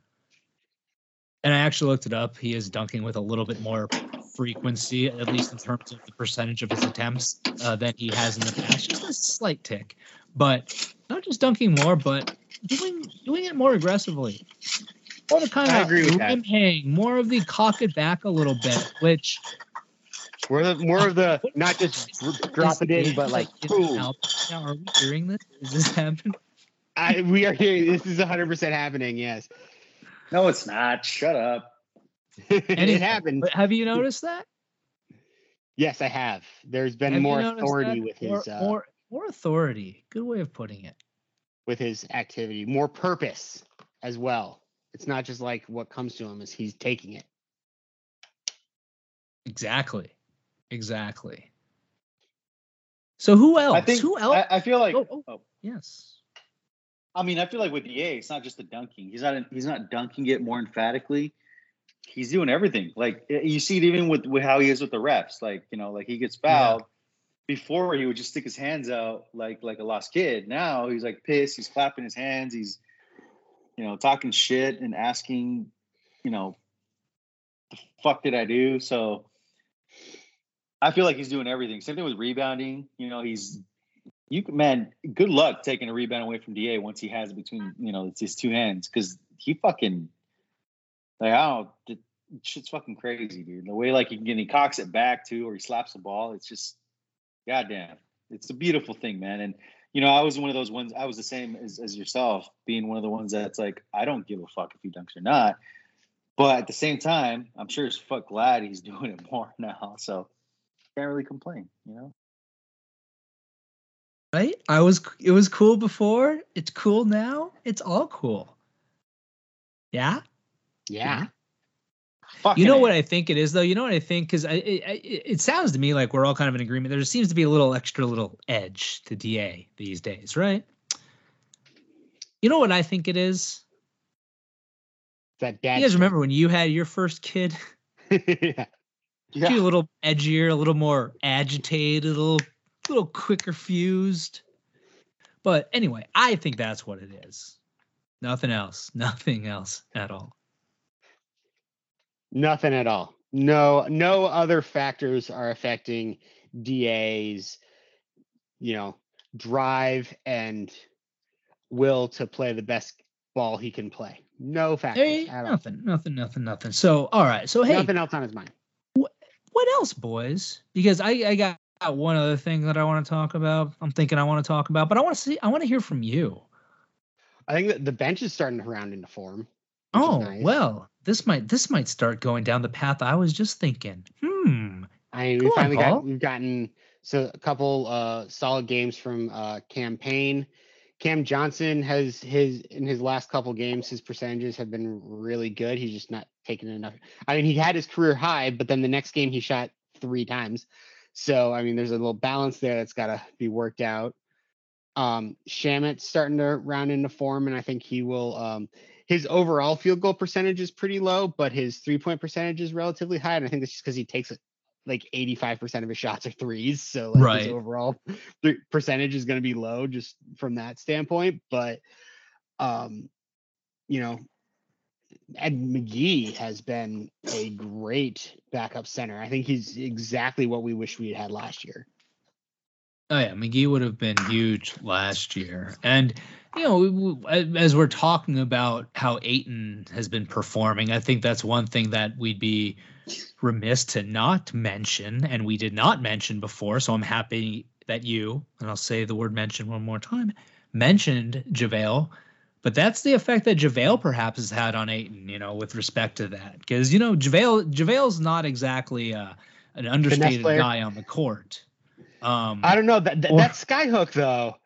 Speaker 1: and I actually looked it up. He is dunking with a little bit more frequency, at least in terms of the percentage of his attempts uh, than he has in the past. Just a slight tick, but not just dunking more, but doing doing it more aggressively. More kind
Speaker 2: I
Speaker 1: of
Speaker 2: agree with that.
Speaker 1: hang, more of the cock it back a little bit, which
Speaker 2: More the more of the not just dr- drop it in, but like
Speaker 1: in
Speaker 2: boom.
Speaker 1: now. Are we hearing this? Is this happening?
Speaker 2: I, we are hearing This is 100 percent happening. Yes,
Speaker 3: no, it's not. Shut up.
Speaker 2: and
Speaker 1: it
Speaker 2: happened.
Speaker 1: But have you noticed that?
Speaker 2: Yes, I have. There's been
Speaker 1: Have
Speaker 2: more authority
Speaker 1: that?
Speaker 2: with
Speaker 1: more,
Speaker 2: his uh,
Speaker 1: more more authority. Good way of putting it.
Speaker 2: with his activity, more purpose as well. It's not just like what comes to him; is he's taking it.
Speaker 1: Exactly. Exactly. So who else?
Speaker 3: I think
Speaker 1: who else?
Speaker 3: I, I feel like
Speaker 1: Oh, oh.
Speaker 3: oh.
Speaker 1: yes.
Speaker 3: I mean, I feel like with DA, it's not just the dunking. He's not he's not dunking it more emphatically. He's doing everything. Like you see it even with, with how he is with the refs. Like you know, like he gets fouled. Before he would just stick his hands out like like a lost kid. Now he's like pissed. He's clapping his hands. He's you know talking shit and asking, you know, the fuck did I do? So I feel like he's doing everything. Same thing with rebounding. You know, he's you man, good luck taking a rebound away from Da once he has it between you know it's his two hands because he fucking like I don't it, shit's fucking crazy, dude. The way like he can get he cocks it back too, or he slaps the ball. It's just goddamn. It's a beautiful thing, man. And you know, I was one of those ones. I was the same as, as yourself, being one of the ones that's like, I don't give a fuck if he dunks or not. But at the same time, I'm sure as fuck glad he's doing it more now. So can't really complain, you know.
Speaker 1: Right? I was it was cool before. It's cool now. It's all cool. Yeah.
Speaker 2: Yeah,
Speaker 3: Fucking
Speaker 1: You know
Speaker 3: A.
Speaker 1: what I think it is though. You know what I think because I, it, it it sounds to me like we're all kind of in agreement. There seems to be a little extra little edge to Da these days, right? You know what I think it is.
Speaker 2: That dad.
Speaker 1: You guys remember when you had your first kid?
Speaker 2: yeah.
Speaker 1: Yeah. a little edgier, a little more agitated, a little, a little quicker fused. But anyway, I think that's what it is. Nothing else. Nothing else at all.
Speaker 2: Nothing at all. No, no other factors are affecting DA's, you know, drive and will to play the best ball he can play. No factors.
Speaker 1: Hey, nothing, all. nothing, nothing, nothing. So, all right. So, hey,
Speaker 2: nothing else on his mind.
Speaker 1: What, else, boys? Because I, I got one other thing that I want to talk about. I'm thinking I want to talk about, but I want to see, I want to hear from you.
Speaker 2: I think that the bench is starting to round into form.
Speaker 1: Oh nice. well, this might this might start going down the path I was just thinking. Hmm.
Speaker 2: I mean, we finally on, got we've gotten so a couple uh solid games from uh Cam Payne. Cam Johnson has his in his last couple games, his percentages have been really good. He's just not taking enough. I mean, he had his career high, but then the next game he shot three times. So I mean, there's a little balance there that's got to be worked out. Um, Shamet's starting to round into form, and I think he will. Um, his overall field goal percentage is pretty low, but his three point percentage is relatively high, and I think that's just because he takes like 85% of his shots are threes. So like
Speaker 1: right.
Speaker 2: his overall percentage is going to be low just from that standpoint. But, um, you know, Ed McGee has been a great backup center. I think he's exactly what we wish we had had last year.
Speaker 1: Oh yeah, McGee would have been huge last year, and you know, as we're talking about how Ayton has been performing, I think that's one thing that we'd be remiss to not mention, and we did not mention before. So I'm happy that you, and I'll say the word mention one more time, mentioned JaVale. But that's the effect that JaVale perhaps has had on Ayton, you know, with respect to that. Because, you know, JaVale JaVale's not exactly uh, an understated guy on the court.
Speaker 2: Um, I don't know that that, or, that skyhook though.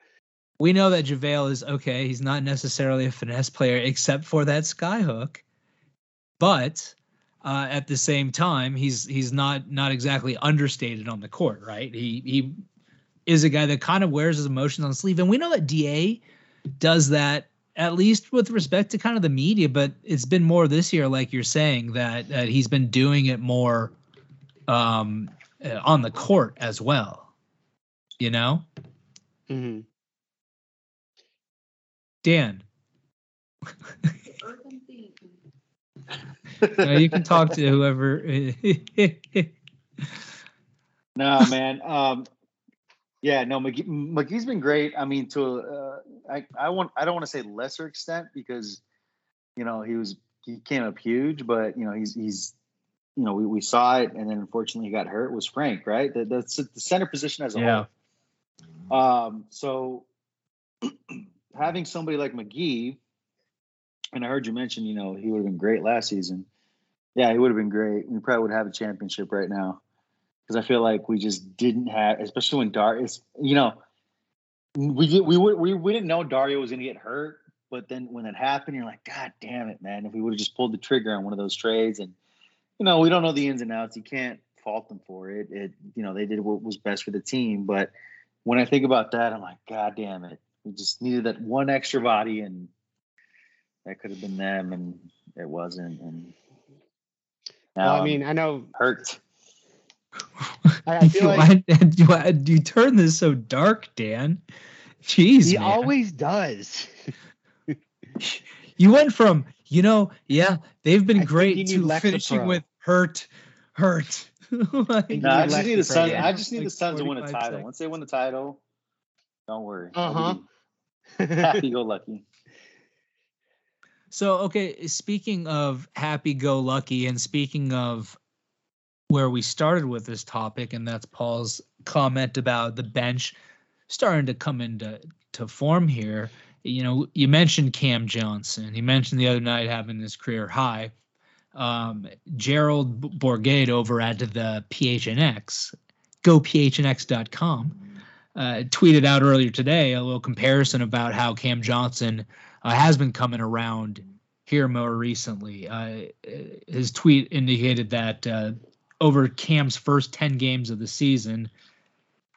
Speaker 1: We know that JaVale is okay. He's not necessarily a finesse player, except for that skyhook. But uh, at the same time, he's he's not not exactly understated on the court, right? He he is a guy that kind of wears his emotions on the sleeve, and we know that Da does that at least with respect to kind of the media. But it's been more this year, like you're saying, that that he's been doing it more um, uh, on the court as well you know?
Speaker 2: Mm-hmm.
Speaker 1: Dan. you can talk to whoever.
Speaker 3: no, man. Um, yeah, no, McGee, McGee's been great. I mean, to uh, I, I want I don't want to say lesser extent because you know he was he came up huge, but you know he's he's you know we, we saw it, and then unfortunately he got hurt. Was Frank right? The, the, the center position as a yeah. whole um, so having somebody like McGee, and I heard you mention, you know, he would have been great last season. Yeah, he would have been great. We probably would have a championship right now because I feel like we just didn't have, especially when Darius, you know, we did, we would we, we didn't know Dario was going to get hurt, but then when it happened, you're like, God damn it, man! If we would have just pulled the trigger on one of those trades, and you know, we don't know the ins and outs, you can't fault them for it. It, you know, they did what was best for the team, but when I think about that, I'm like, God damn it. We just needed that one extra body and that could have been them and it wasn't. And
Speaker 2: now well, I mean, I know
Speaker 3: hurt.
Speaker 1: I, feel like why, do you turn this so dark, Dan? Jeez,
Speaker 2: he
Speaker 1: man.
Speaker 2: always does.
Speaker 1: you went from, you know, yeah, they've been I great to finishing with hurt, hurt,
Speaker 3: like, no, I just need the Suns. I just need like the Suns to win a title. Seconds. Once they win the title, don't worry.
Speaker 2: Uh huh.
Speaker 3: Happy go lucky.
Speaker 1: So okay, speaking of happy go lucky, and speaking of where we started with this topic, and that's Paul's comment about the bench starting to come into to form here. You know, you mentioned Cam Johnson. You mentioned the other night having his career high um, Gerald Bourguet over at the PHNX, gophnx.com, uh, tweeted out earlier today a little comparison about how Cam Johnson uh, has been coming around here more recently. Uh, his tweet indicated that uh, over Cam's first 10 games of the season,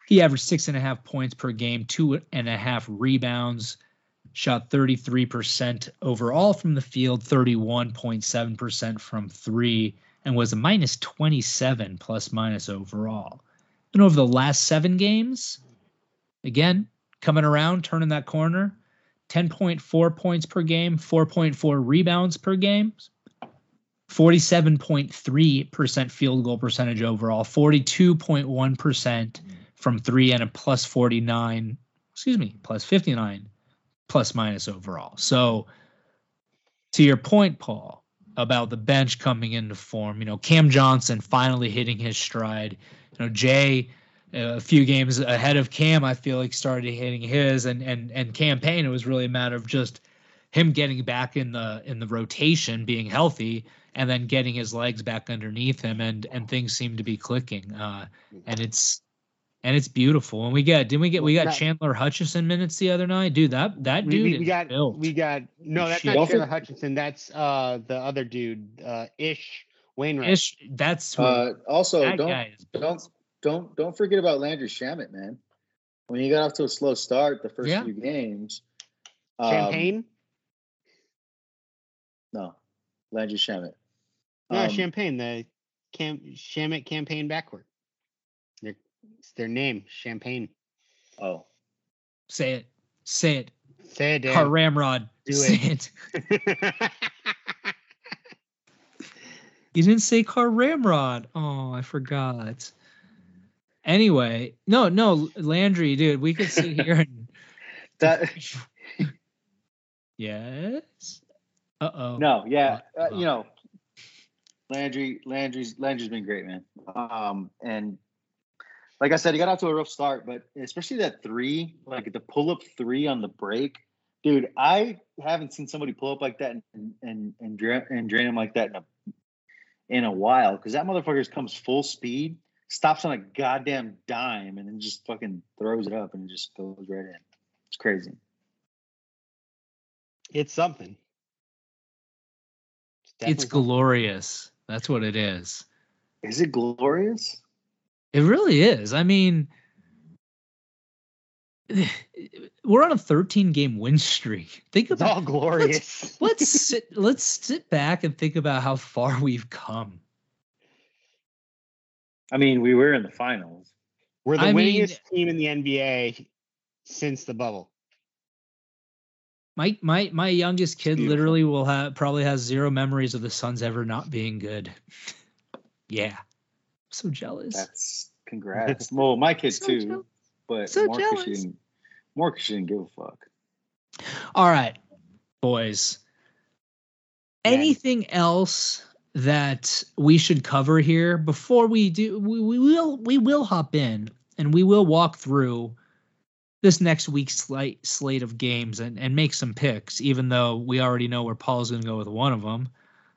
Speaker 1: he averaged six and a half points per game, two and a half rebounds, shot 33% overall from the field, 31.7% from three, and was a minus 27 plus minus overall. And over the last seven games, again, coming around, turning that corner, 10.4 points per game, 4.4 rebounds per game, 47.3% field goal percentage overall, 42.1% from three, and a plus 49, excuse me, plus 59 plus minus overall. So, to your point, Paul, about the bench coming into form, you know, Cam Johnson finally hitting his stride. You know, Jay, a few games ahead of Cam, I feel like started hitting his, and and and Cam Payne. It was really a matter of just him getting back in the in the rotation, being healthy, and then getting his legs back underneath him, and and things seem to be clicking. Uh, and it's and it's beautiful. And we get didn't we get we got Chandler Hutchison minutes the other night, dude. That that dude
Speaker 2: we, we got
Speaker 1: built.
Speaker 2: we got no, that's not Chandler Hutchison. That's uh the other dude, uh, Ish Wainwright.
Speaker 1: Ish, that's
Speaker 3: uh, also don't don't don't don't forget about Landry Shamet, man. When he got off to a slow start the first yeah. few games,
Speaker 2: um, Champagne.
Speaker 3: No, Landry Shamet.
Speaker 2: No, um, Champagne. The cam Shamet campaign backward. Their it's their name, Champagne.
Speaker 3: Oh,
Speaker 1: say it. Say it.
Speaker 2: Say it, Dan.
Speaker 1: Car Ramrod. Do say it. it. you didn't say Car Ramrod. Oh, I forgot. Anyway, no, no, Landry, dude, we could sit here and
Speaker 3: that.
Speaker 1: yes. Uh oh.
Speaker 3: No, yeah, uh, you know, Landry, Landry's Landry's been great, man. Um, and like I said, he got out to a rough start, but especially that three, like the pull up three on the break, dude. I haven't seen somebody pull up like that and and and drain, and drain him like that in a in a while because that motherfucker comes full speed, stops on a goddamn dime, and then just fucking throws it up and it just goes right in. It's crazy.
Speaker 2: It's something.
Speaker 1: It's, it's glorious. That's what it is.
Speaker 3: Is it glorious?
Speaker 1: It really is. I mean, we're on a 13 game win streak. Think about
Speaker 2: it's all glorious.
Speaker 1: Let's, let's sit let's sit back and think about how far we've come.
Speaker 3: I mean, we were in the finals.
Speaker 2: We're the I winningest mean, team in the NBA since the bubble.
Speaker 1: My my my youngest kid literally will have probably has zero memories of the Suns ever not being good. yeah so jealous.
Speaker 3: That's congrats. well, my kid so too, jealous. but so more because she. More because she didn't give a fuck.
Speaker 1: All right, boys. Anything else that we should cover here before we do? We, we will we will hop in and we will walk through this next week's slate slate of games and, and make some picks, even though we already know where Paul's going to go with one of them.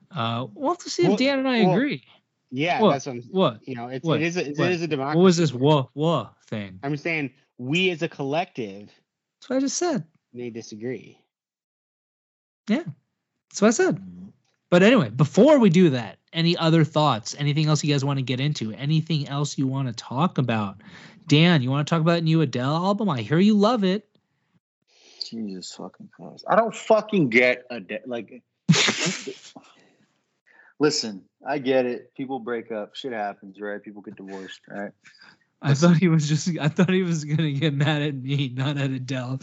Speaker 1: Uh, we'll have to see if well, Dan and I well, agree.
Speaker 2: Yeah,
Speaker 1: what?
Speaker 2: that's what, I'm,
Speaker 1: what
Speaker 2: you know. It's
Speaker 1: what?
Speaker 2: it is a, it is a democracy.
Speaker 1: What was this whoa whoa thing?
Speaker 2: I'm saying we as a collective.
Speaker 1: That's what I just said.
Speaker 2: May disagree.
Speaker 1: Yeah, that's what I said. But anyway, before we do that, any other thoughts? Anything else you guys want to get into? Anything else you want to talk about? Dan, you want to talk about new Adele album? I hear you love it.
Speaker 3: Jesus fucking Christ! I don't fucking get Adele. Like, listen, I get it. People break up. Shit happens, right? People get divorced, right?
Speaker 1: I thought he was just. I thought he was gonna get mad at me, not at Adele.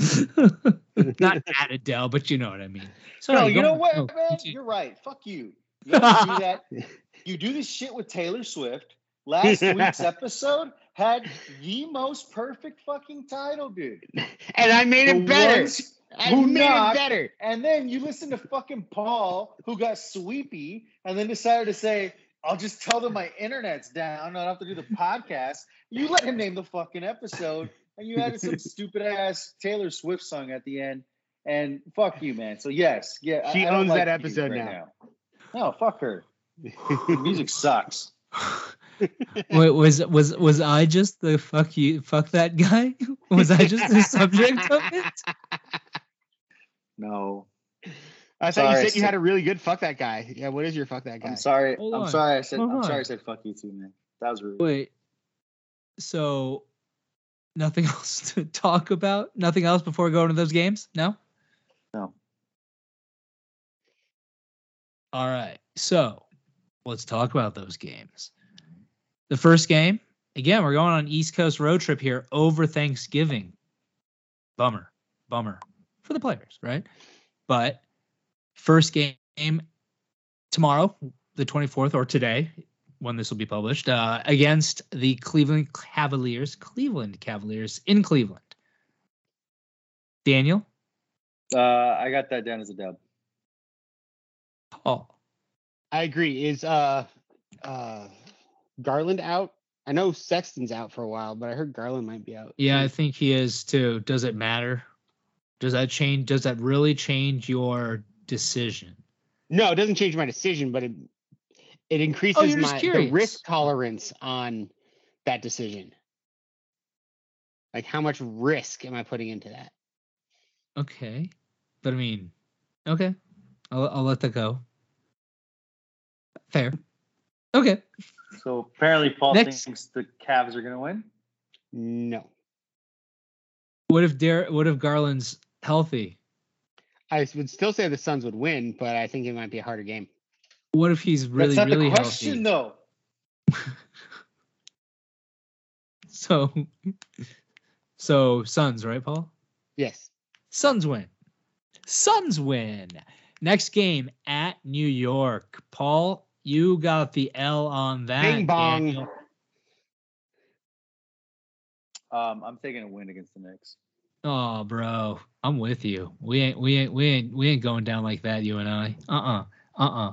Speaker 1: not at Adele, but you know what I mean.
Speaker 3: Sorry, no, you know what, man? You're right. Fuck you. You do that. You do this shit with Taylor Swift. Last week's episode had the most perfect fucking title, dude.
Speaker 2: And I made the it better. Who made knocked, it better.
Speaker 3: And then you listen to fucking Paul, who got sweepy, and then decided to say, I'll just tell them my internet's down. I don't have to do the podcast. You let him name the fucking episode, and you added some stupid ass Taylor Swift song at the end. And fuck you, man. So yes, yeah,
Speaker 2: she
Speaker 3: I,
Speaker 2: owns
Speaker 3: like
Speaker 2: that episode right now.
Speaker 3: now. No, fuck her. music sucks.
Speaker 1: Wait, was was was I just the fuck you fuck that guy? Was I just the subject of it?
Speaker 3: No.
Speaker 2: I thought sorry, you said you had a really good fuck that guy. Yeah, what is your fuck that guy?
Speaker 3: I'm sorry. Hold I'm on. sorry. I said Hold I'm on. sorry. I said fuck you too, man. That was rude.
Speaker 1: Wait. So, nothing else to talk about. Nothing else before going to those games. No. No. All right. So, let's talk about those games. The first game. Again, we're going on East Coast road trip here over Thanksgiving. Bummer. Bummer for the players, right? But first game tomorrow, the 24th, or today, when this will be published, uh, against the Cleveland Cavaliers. Cleveland Cavaliers in Cleveland. Daniel?
Speaker 3: Uh, I got that down as a dub.
Speaker 1: Oh.
Speaker 2: I agree. Is uh uh Garland out? I know Sexton's out for a while, but I heard Garland might be out.
Speaker 1: Yeah, I think he is too. Does it matter? Does that change? Does that really change your decision?
Speaker 2: No, it doesn't change my decision, but it it oh, increases
Speaker 1: Oh, you're
Speaker 2: my the risk tolerance on that decision. Like how much risk am I putting into that?
Speaker 1: Okay, but I mean, okay, I'll I'll let that go. Fair. Okay.
Speaker 3: So apparently, Paul
Speaker 1: Next-
Speaker 3: thinks the Cavs are going to win.
Speaker 2: No.
Speaker 1: What if Dar- What if Garland's healthy?
Speaker 2: I would still say the Suns would win, but I think it might be a harder game.
Speaker 1: What if he's really
Speaker 3: That's not
Speaker 1: really
Speaker 3: the question,
Speaker 1: healthy?
Speaker 3: though.
Speaker 1: So, so Suns, right, Paul?
Speaker 2: Yes.
Speaker 1: Suns win. Suns win. Next game at New York. Paul, you got the L on that.
Speaker 2: Bing bong.
Speaker 3: Um, I'm taking a win against the Knicks.
Speaker 1: Oh, bro, I'm with you. We ain't, we ain't, we ain't, we ain't going down like that. You and I. Uh, uh-uh, uh, uh, uh.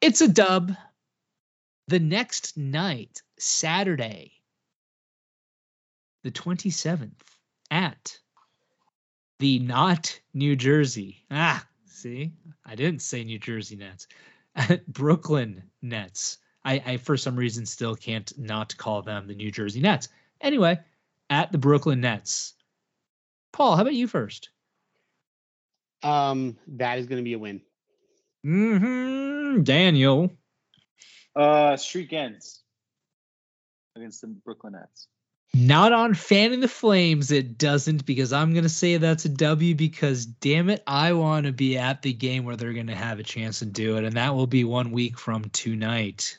Speaker 1: It's a dub. The next night, Saturday, the 27th, at the not New Jersey. Ah, see, I didn't say New Jersey Nets. Brooklyn Nets. I, I, for some reason, still can't not call them the New Jersey Nets. Anyway, at the Brooklyn Nets. Paul, how about you first?
Speaker 2: Um, that is going to be a win.
Speaker 1: Mm-hmm. Daniel.
Speaker 3: Uh, streak ends against the Brooklyn Nets.
Speaker 1: Not on fanning the flames, it doesn't, because I'm gonna say that's a W because damn it, I want to be at the game where they're gonna have a chance to do it, and that will be one week from tonight,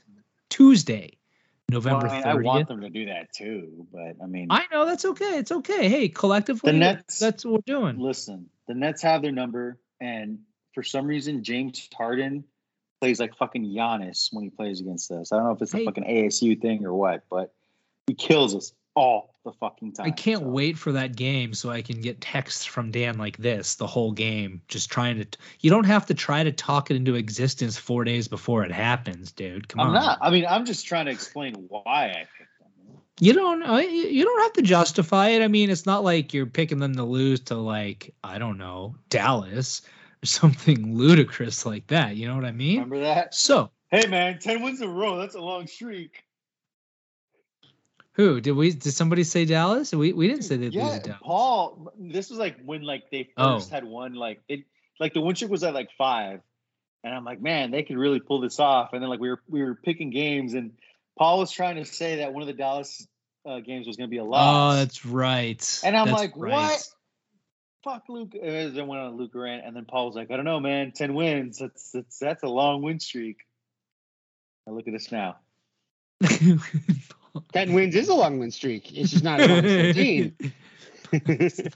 Speaker 1: Tuesday, November
Speaker 3: Well, I, mean, I want them to do that too, but I mean,
Speaker 1: I know that's okay. It's okay. Hey, collectively,
Speaker 3: The Nets-
Speaker 1: that's what we're doing.
Speaker 3: listen, the Nets have their number, and for some reason, James Harden plays like fucking Giannis when he plays against us. I don't know if it's
Speaker 1: Hey.
Speaker 3: a fucking ASU thing or what, but he kills us all the fucking time.
Speaker 1: I can't
Speaker 3: so.
Speaker 1: wait for that game so I can get texts from Dan like this the whole game, just trying to. You don't have to try to talk it into existence four days before it happens, dude. Come
Speaker 3: I'm
Speaker 1: on.
Speaker 3: not. I mean, I'm just trying to explain why I picked them.
Speaker 1: You don't. uh, You you don't have to justify it. I mean, it's not like you're picking them to lose to like I don't know Dallas or something ludicrous like that. You know what I mean?
Speaker 3: Remember that?
Speaker 1: So
Speaker 3: Hey man, ten wins in a row. That's a long streak.
Speaker 1: Who did we? Did somebody say Dallas? We we didn't say lose
Speaker 3: Yeah. Paul. This was like when like they
Speaker 1: Oh.
Speaker 3: first had won like it like the win streak was at like five, and I'm like, man, they could really pull this off. And then like we were we were picking games, and Paul was trying to say that one of the Dallas uh, games was going to be a loss.
Speaker 1: Oh, that's right.
Speaker 3: and I'm
Speaker 1: That's
Speaker 3: like,
Speaker 1: right.
Speaker 3: what? Fuck Luke. And then went on Luka rant, and then Paul was like, I don't know, man, ten wins. That's that's that's a long win streak. Now look at us now.
Speaker 2: Ten wins is a long win streak. It's just not as long 13.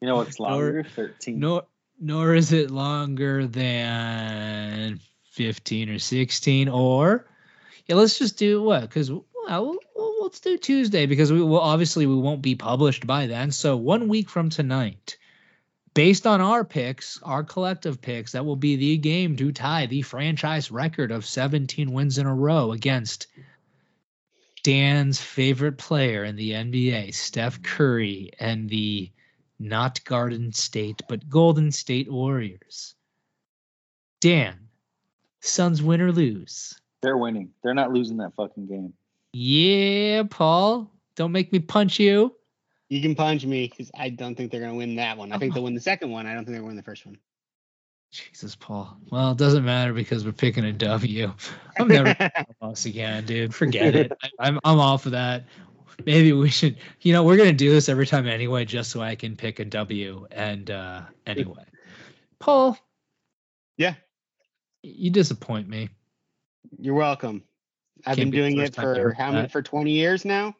Speaker 3: You know what's longer? Thirteen.
Speaker 1: nor nor is it longer than 15 or 16 or yeah let's just do what because well, we'll, we'll- let's do tuesday because we will obviously we won't be published by then so one week from tonight based on our picks our collective picks that will be the game to tie the franchise record of 17 wins in a row against dan's favorite player in the nba steph curry and the not Garden State, but Golden State Warriors. Dan, Suns win or lose?
Speaker 3: They're winning. They're not losing that fucking game.
Speaker 1: Yeah, Paul. Don't make me punch you.
Speaker 2: You can punch me because I don't think they're going to win that one. I think they'll win the second one. I don't think they're going to win the first one.
Speaker 1: Jesus, Paul. Well, it doesn't matter because we're picking a W. I'm never picking a loss again, dude. Forget it. I, I'm I'm off of that. Maybe we should. You know, we're gonna do this every time anyway, just so I can pick a W. And uh anyway, Paul.
Speaker 2: Yeah.
Speaker 1: You disappoint me.
Speaker 2: You're welcome. I've
Speaker 1: Can't
Speaker 2: been
Speaker 1: be
Speaker 2: doing
Speaker 1: first
Speaker 2: it for how many for 20 years now.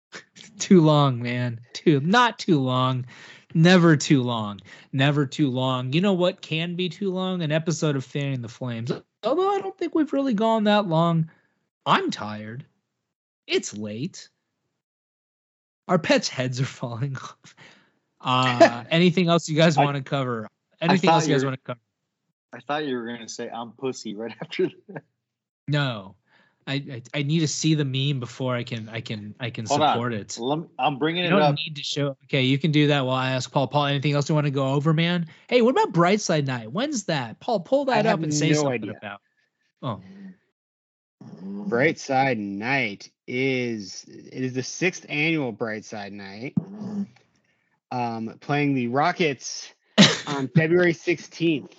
Speaker 1: Too long, man. Too not too long. Never too long. Never too long. You know what can be too long? An episode of Fanning the Flames. Although I don't think we've really gone that long. I'm tired. It's late. Our pets' heads are falling off. Uh, anything else you guys want to cover? Anything else you guys want to cover?
Speaker 3: I thought you were gonna say I'm pussy right after that.
Speaker 1: No. I, I I need to see the meme before I can I can I can
Speaker 3: Hold on.
Speaker 1: support it.
Speaker 3: Let me- I'm bringing
Speaker 1: You
Speaker 3: it
Speaker 1: don't
Speaker 3: up.
Speaker 1: need to show. Okay, you can do that while I ask Paul. Paul, anything else you want to go over, man? Hey, what about Brightside Night? When's that? Paul, pull that
Speaker 2: have
Speaker 1: up and say something
Speaker 2: idea.
Speaker 1: about. Oh,
Speaker 2: Bright Side Night is it is the sixth annual Bright Side Night. Um, playing the Rockets on February 16th.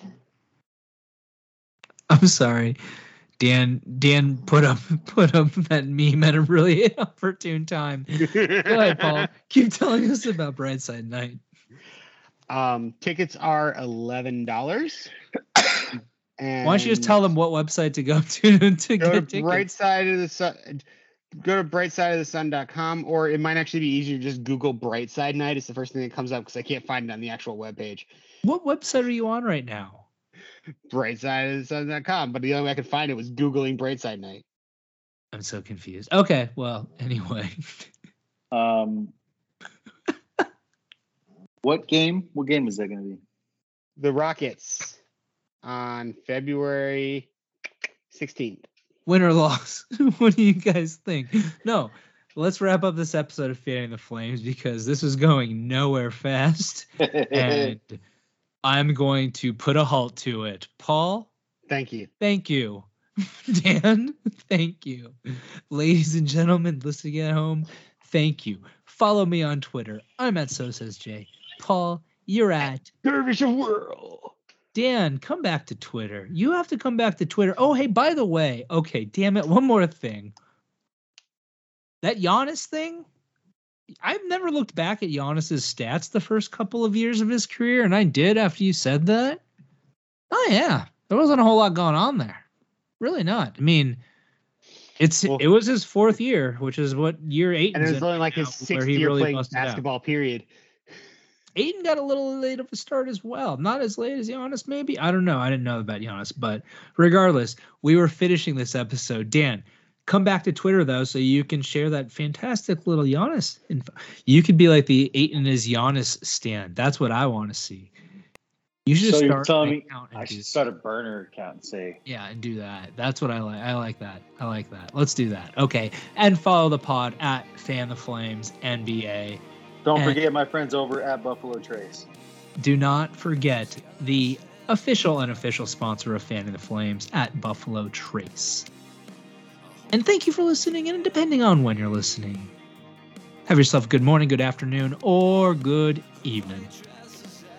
Speaker 1: I'm sorry, Dan. Dan put up put up that meme at a really opportune time. Go ahead, Paul. Keep telling us about Brightside Night.
Speaker 2: Um, tickets are eleven dollars.
Speaker 1: Why don't you just tell them what website to go to to
Speaker 2: go
Speaker 1: get
Speaker 2: to bright
Speaker 1: tickets?
Speaker 2: side of the sun go to brightsideofthesun.com or it might actually be easier to just google bright side night it's the first thing that comes up because i can't find it on the actual webpage
Speaker 1: What website are you on right now?
Speaker 2: brightsideofthesun.com but the only way i could find it was googling bright side night
Speaker 1: I'm so confused. Okay, well, anyway.
Speaker 3: Um, what game? What game is that gonna be?
Speaker 2: the rockets on february 16th
Speaker 1: win or loss. what do you guys think? No, let's wrap up this episode of Fanning the Flames because this is going nowhere fast, and I'm going to put a halt to it. Paul,
Speaker 2: thank you
Speaker 1: thank you. Dan, thank you. Ladies and gentlemen listening at home, thank you. Follow me on Twitter. I'm at So Says J. Paul, you're at
Speaker 2: dervish of whirl
Speaker 1: Dan, come back to Twitter. You have to come back to Twitter. Oh, hey, by the way, okay, damn it, one more thing. That Giannis thing, I've never looked back at Giannis's stats the first couple of years of his career, and I did after you said that. Oh yeah, there wasn't a whole lot going on there. Really not. I mean, it's
Speaker 2: Well-
Speaker 1: it was his fourth year, which is what year eight.
Speaker 2: and it was only like his
Speaker 1: now,
Speaker 2: sixth
Speaker 1: he
Speaker 2: year
Speaker 1: really
Speaker 2: playing
Speaker 1: busted out.
Speaker 2: basketball period
Speaker 1: Ayton got a little late of a start as well. Not as late as Giannis, maybe. I don't know. I didn't know about Giannis, but regardless, we were finishing this episode. Dan, come back to Twitter though, so you can share that fantastic little Giannis info. You could be like the Ayton his Giannis stand. That's what I want to see. You should
Speaker 3: so
Speaker 1: just
Speaker 3: you're
Speaker 1: start
Speaker 3: telling me
Speaker 1: account and
Speaker 3: I should start a burner account and say
Speaker 1: yeah, and do that. That's what I like. I like that. I like that. Let's do that. Okay, and follow the pod at Fan the Flames NBA.
Speaker 3: Don't
Speaker 1: And-
Speaker 3: forget my friends over at Buffalo Trace.
Speaker 1: do not forget the official and unofficial sponsor of Fan of the Flames at Buffalo Trace. And thank you for listening, and depending on when you're listening, have yourself a good morning, good afternoon, or good evening.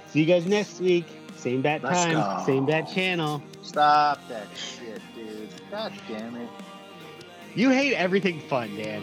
Speaker 2: see you guys next week same bat
Speaker 3: Let's
Speaker 2: time
Speaker 3: go.
Speaker 2: same bat channel
Speaker 3: Stop that shit, dude. God damn it.
Speaker 2: you hate everything fun dan